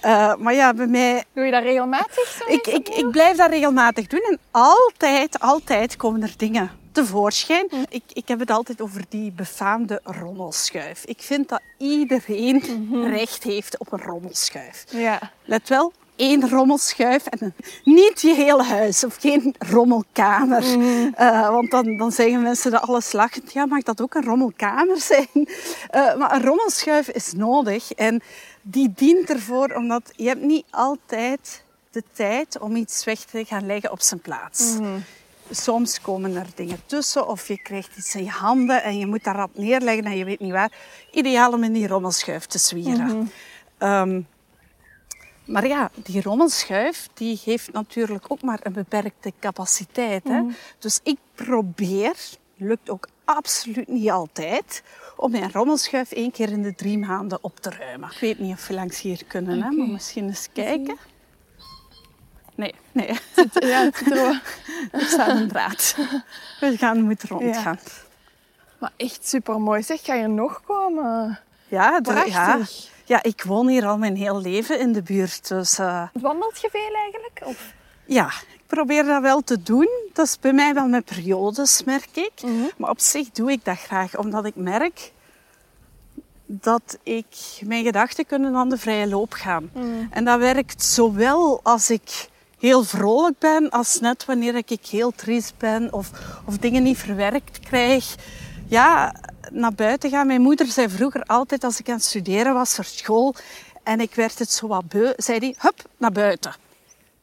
Eh, maar ja, bij mij Doe je dat regelmatig? Zo ik, ik, ik blijf dat regelmatig doen en altijd, altijd komen er dingen tevoorschijn. Ik, ik heb het altijd over die befaamde rommelschuif. Ik vind dat iedereen recht heeft op een rommelschuif. Ja. Let wel, één rommelschuif en een- niet je hele huis of geen rommelkamer. Eh, want dan, dan zeggen mensen dat alles lachend. Ja, mag dat ook een rommelkamer zijn? Eh, maar een rommelschuif is nodig en die dient ervoor omdat je hebt niet altijd de tijd om iets weg te gaan leggen op zijn plaats. Soms komen er dingen tussen of je krijgt iets in je handen en je moet daar rap neerleggen en je weet niet waar. Ideaal om in die rommelschuif te zwieren. Ehm, maar ja, die rommelschuif die heeft natuurlijk ook maar een beperkte capaciteit. Hè? Dus ik probeer, lukt ook absoluut niet altijd, om mijn rommelschuif één keer in de drie maanden op te ruimen. Ik weet niet of we langs hier kunnen, hè? maar misschien eens kijken. Nee, nee, Ja, het zit er wel- *laughs* er staat een draad. We gaan moeten rondgaan. Maar echt super mooi. Zeg, ga je nog komen? Ja, ja, ja, ik woon hier al mijn heel leven in de buurt. Dus eh, Wandelt je veel eigenlijk? Of? Ja, ik probeer dat wel te doen. Dat is bij mij wel met periodes, merk ik. Maar op zich doe ik dat graag, omdat ik merk dat ik mijn gedachten kunnen aan de vrije loop gaan. En dat werkt zowel als ik heel vrolijk ben, als net wanneer ik heel triest ben of, of dingen niet verwerkt krijg. Ja, naar buiten gaan. Mijn moeder zei vroeger altijd als ik aan het studeren was voor school en ik werd het zo wat beu, zei die, hup, naar buiten.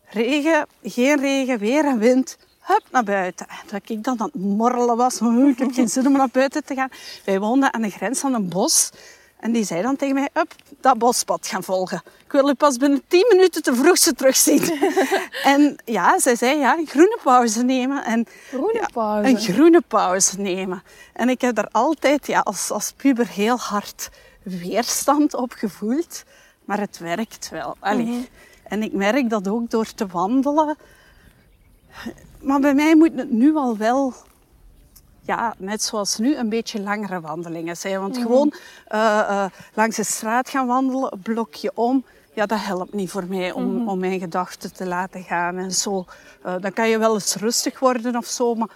Regen, geen regen, weer en wind. Hup, naar buiten. En dat ik dan aan het morrelen was. "Oh, Ik heb geen zin om naar buiten te gaan. Wij woonden aan de grens van een bos. En die zei dan tegen mij, hup, dat bospad gaan volgen. Ik wil u pas binnen 10 minuten te vroeg ze terugzien. *laughs* en ja, zij zei, ja, een groene pauze nemen. En, Groene ja, pauze. Een groene pauze nemen. En ik heb daar altijd ja, als, als puber heel hard weerstand op gevoeld. Maar het werkt wel. Allee. En ik merk dat ook door te wandelen. Maar bij mij moet het nu al wel, ja, net zoals nu, een beetje langere wandelingen zijn. Want gewoon eh, eh, langs de straat gaan wandelen, een blokje om, ja, dat helpt niet voor mij om, om mijn gedachten te laten gaan en zo. Eh, dan kan je wel eens rustig worden of zo, maar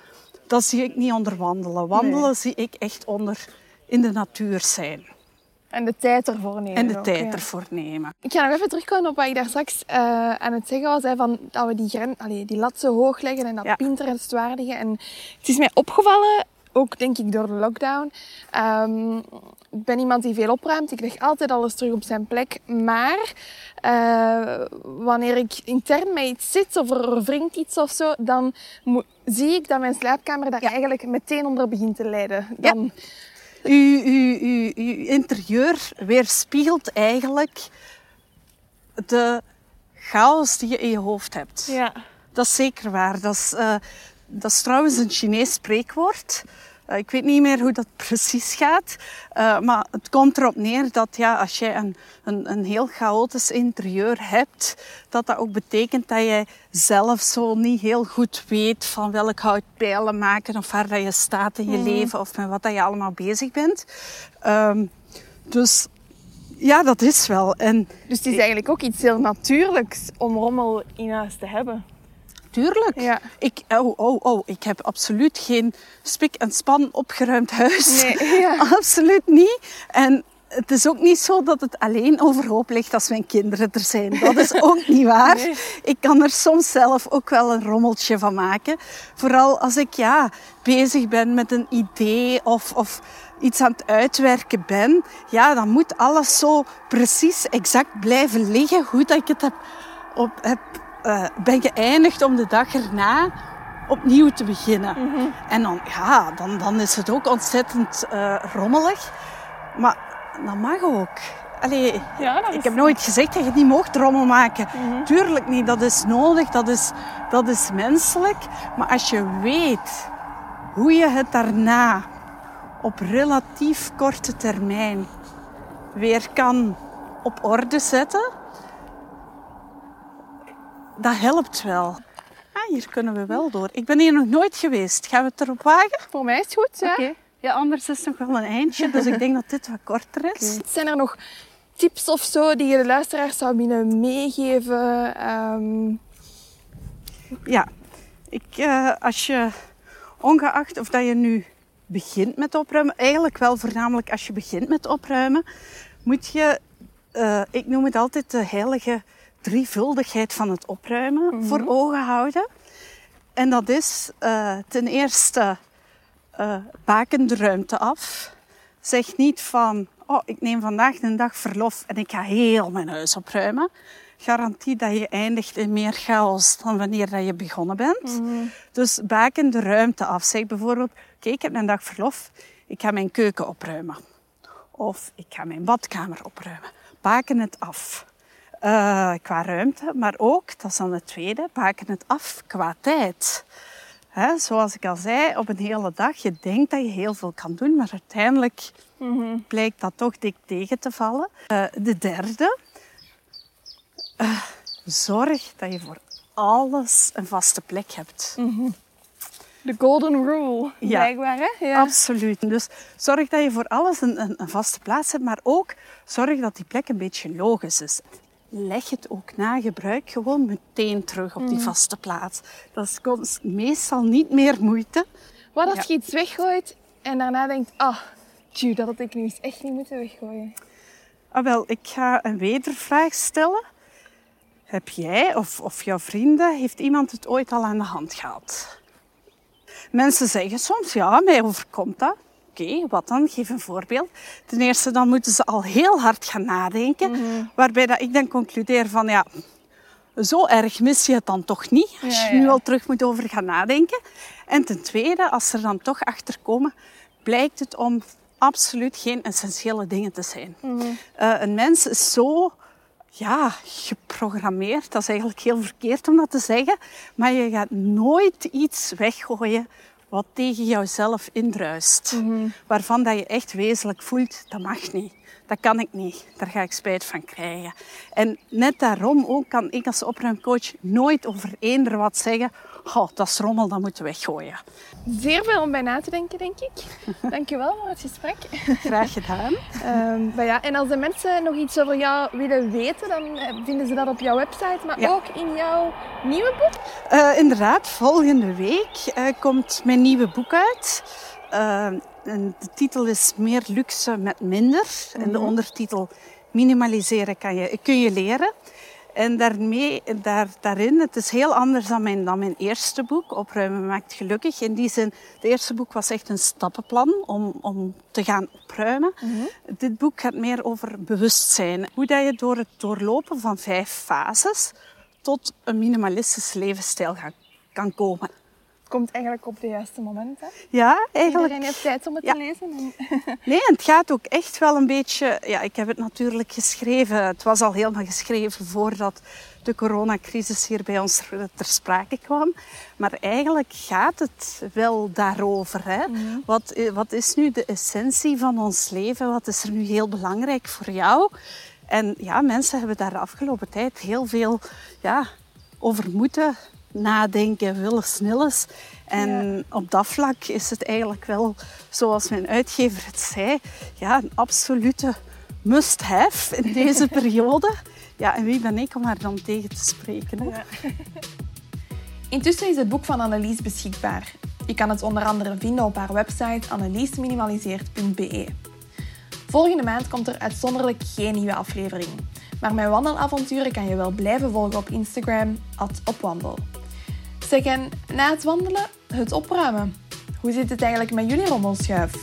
dat zie ik niet onder wandelen. Wandelen Nee. zie ik echt onder in de natuur zijn En de tijd ervoor nemen. en de ook, tijd ja. ervoor nemen. Ik ga nog even terugkomen op wat ik daar straks eh, aan het zeggen was. Hè, van, dat we die, gren, allee, die lat zo hoog leggen en dat Ja. Pinterest waardigen. En het is mij opgevallen, ook denk ik door de lockdown. Ehm, ik ben iemand die veel opruimt. Ik leg altijd alles terug op zijn plek. Maar eh, wanneer ik intern met iets zit of er wringt iets of zo, dan zie ik dat mijn slaapkamer daar eigenlijk meteen onder begint te lijden. Ja. Dan, Uw, uw, uw, uw interieur weerspiegelt eigenlijk de chaos die je in je hoofd hebt. ja. Dat is zeker waar. Dat is, eh, dat is trouwens een Chinees spreekwoord. Eh, ik weet niet meer hoe dat *laughs* precies gaat. Eh, maar het komt erop neer dat ja, als je een, een, een heel chaotisch interieur hebt, dat dat ook betekent dat je zelf zo niet heel goed weet van welk hout pijlen maken of waar dat je staat in je leven of met wat dat je allemaal bezig bent. Ehm, dus ja, dat is wel. En Dus het is eigenlijk ook iets heel natuurlijks om rommel in huis te hebben. Tuurlijk. Ja. Ik, oh, oh, oh, ik heb absoluut geen spik en span opgeruimd huis. Nee, *laughs* ja. absoluut niet. En het is ook niet zo dat het alleen overhoop ligt als mijn kinderen er zijn. Dat is *laughs* ook niet waar. Nee. Ik kan er soms zelf ook wel een rommeltje van maken. Vooral als ik ja, bezig ben met een idee of, of iets aan het uitwerken ben. Ja, dan moet alles zo precies exact blijven liggen hoe dat ik het heb, op, heb, eh, ben geëindigd om de dag erna opnieuw te beginnen. En dan, ja, dan, dan is het ook ontzettend eh, rommelig. Maar dat mag ook. Allee, Ja, ik is- heb nooit gezegd dat je niet mocht rommel maken. Tuurlijk niet, dat is nodig, dat is, dat is menselijk. Maar als je weet hoe je het daarna op relatief korte termijn weer kan op orde zetten, dat helpt wel. Ah, hier kunnen we wel door. Ik ben hier nog nooit geweest. Gaan we het erop wagen? Voor mij is het goed, ja. Ja, anders is het nog wel een eindje, dus ik denk dat dit wat korter is. Zijn er nog tips of zo die je de luisteraars zou willen meegeven? Ehm, Ja, ik, eh, als je ongeacht of dat je nu begint met opruimen, eigenlijk wel voornamelijk als je begint met opruimen, moet je, eh, ik noem het altijd de heilige drievuldigheid van het opruimen voor ogen houden. En dat is eh, ten eerste eh baken de ruimte af. Zeg niet van, oh, ik neem vandaag een dag verlof en ik ga heel mijn huis opruimen. Garantie dat je eindigt in meer chaos dan wanneer dat je begonnen bent. Dus baken de ruimte af. Zeg bijvoorbeeld, oké, ik heb een dag verlof, ik ga mijn keuken opruimen. Of ik ga mijn badkamer opruimen. Baken het af. Eh, qua ruimte, maar ook, dat is dan het tweede, baken het af qua tijd. Hè, zoals ik al zei, op een hele dag, je denkt dat je heel veel kan doen, maar uiteindelijk blijkt dat toch dik tegen te vallen. Eh, de derde, eh, zorg dat je voor alles een vaste plek hebt. de golden rule, Ja. blijkbaar. Hè? Ja. Absoluut. Dus zorg dat je voor alles een, een, een vaste plaats hebt, maar ook zorg dat die plek een beetje logisch is. Leg het ook na gebruik gewoon meteen terug op die vaste plaats. Dat is meestal niet meer moeite. Wat als Ja. je iets weggooit en daarna denkt, ah, tjoe, dat had ik nu eens echt niet moeten weggooien. Ah, wel, ik ga een wedervraag stellen. Heb jij of, of jouw vrienden, heeft iemand het ooit al aan de hand gehad? Mensen zeggen soms, ja, mij overkomt dat. Oké, wat dan? Geef een voorbeeld. Ten eerste, dan moeten ze al heel hard gaan nadenken. Waarbij dat ik dan concludeer van, ja, zo erg mis je het dan toch niet. Als Ja, je nu al terug moet over gaan nadenken. En ten tweede, als ze er dan toch achter komen, blijkt het om absoluut geen essentiële dingen te zijn. Eh, een mens is zo ja, geprogrammeerd. Dat is eigenlijk heel verkeerd om dat te zeggen. Maar je gaat nooit iets weggooien wat tegen jouzelf indruist. Waarvan dat je echt wezenlijk voelt, dat mag niet. Dat kan ik niet. Daar ga ik spijt van krijgen. En net daarom ook kan ik als opruimcoach nooit over eender wat zeggen. Oh, dat is rommel, dat moeten we weggooien. Zeer veel om bij na te denken, denk ik. *laughs* Dankjewel voor het gesprek. *laughs* Graag gedaan. Ehm, maar ja, en als de mensen nog iets over jou willen weten, dan eh, vinden ze dat op jouw website, maar Ja. ook in jouw nieuwe boek. Eh, inderdaad, volgende week eh, komt mijn nieuwe boek uit. Eh, en de titel is Meer luxe met minder. En de ondertitel Minimaliseren kan je, kun je leren. En daarmee, daar, daarin, het is heel anders dan mijn, dan mijn eerste boek, Opruimen maakt gelukkig. In die zin, het eerste boek was echt een stappenplan om, om te gaan opruimen. Dit boek gaat meer over bewustzijn. Hoe dat je door het doorlopen van vijf fases tot een minimalistische levensstijl kan komen. Komt eigenlijk op het juiste moment. Hè? Ja, eigenlijk. Iedereen heeft tijd om het Ja. te lezen. En... *laughs* Nee, en het gaat ook echt wel een beetje. Ja, ik heb het natuurlijk geschreven. Het was al helemaal geschreven voordat de coronacrisis hier bij ons ter sprake kwam. Maar eigenlijk gaat het wel daarover. Hè? wat, i- wat is nu de essentie van ons leven? Wat is er nu heel belangrijk voor jou? En ja, mensen hebben daar de afgelopen tijd heel veel ja, over moeten nadenken, willen snilles. En op dat vlak is het eigenlijk wel, zoals mijn uitgever het zei, ja, een absolute must-have in deze *laughs* periode. Ja, en wie ben ik om haar dan tegen te spreken? *laughs* Intussen is het boek van Annelies beschikbaar. Je kan het onder andere vinden op haar website anneliesminimaliseert.be. Volgende maand komt er uitzonderlijk geen nieuwe aflevering. Maar mijn wandelavonturen kan je wel blijven volgen op Instagram, opwandel. Zeg, en na het wandelen, het opruimen. Hoe zit het eigenlijk met jullie rommelschuif?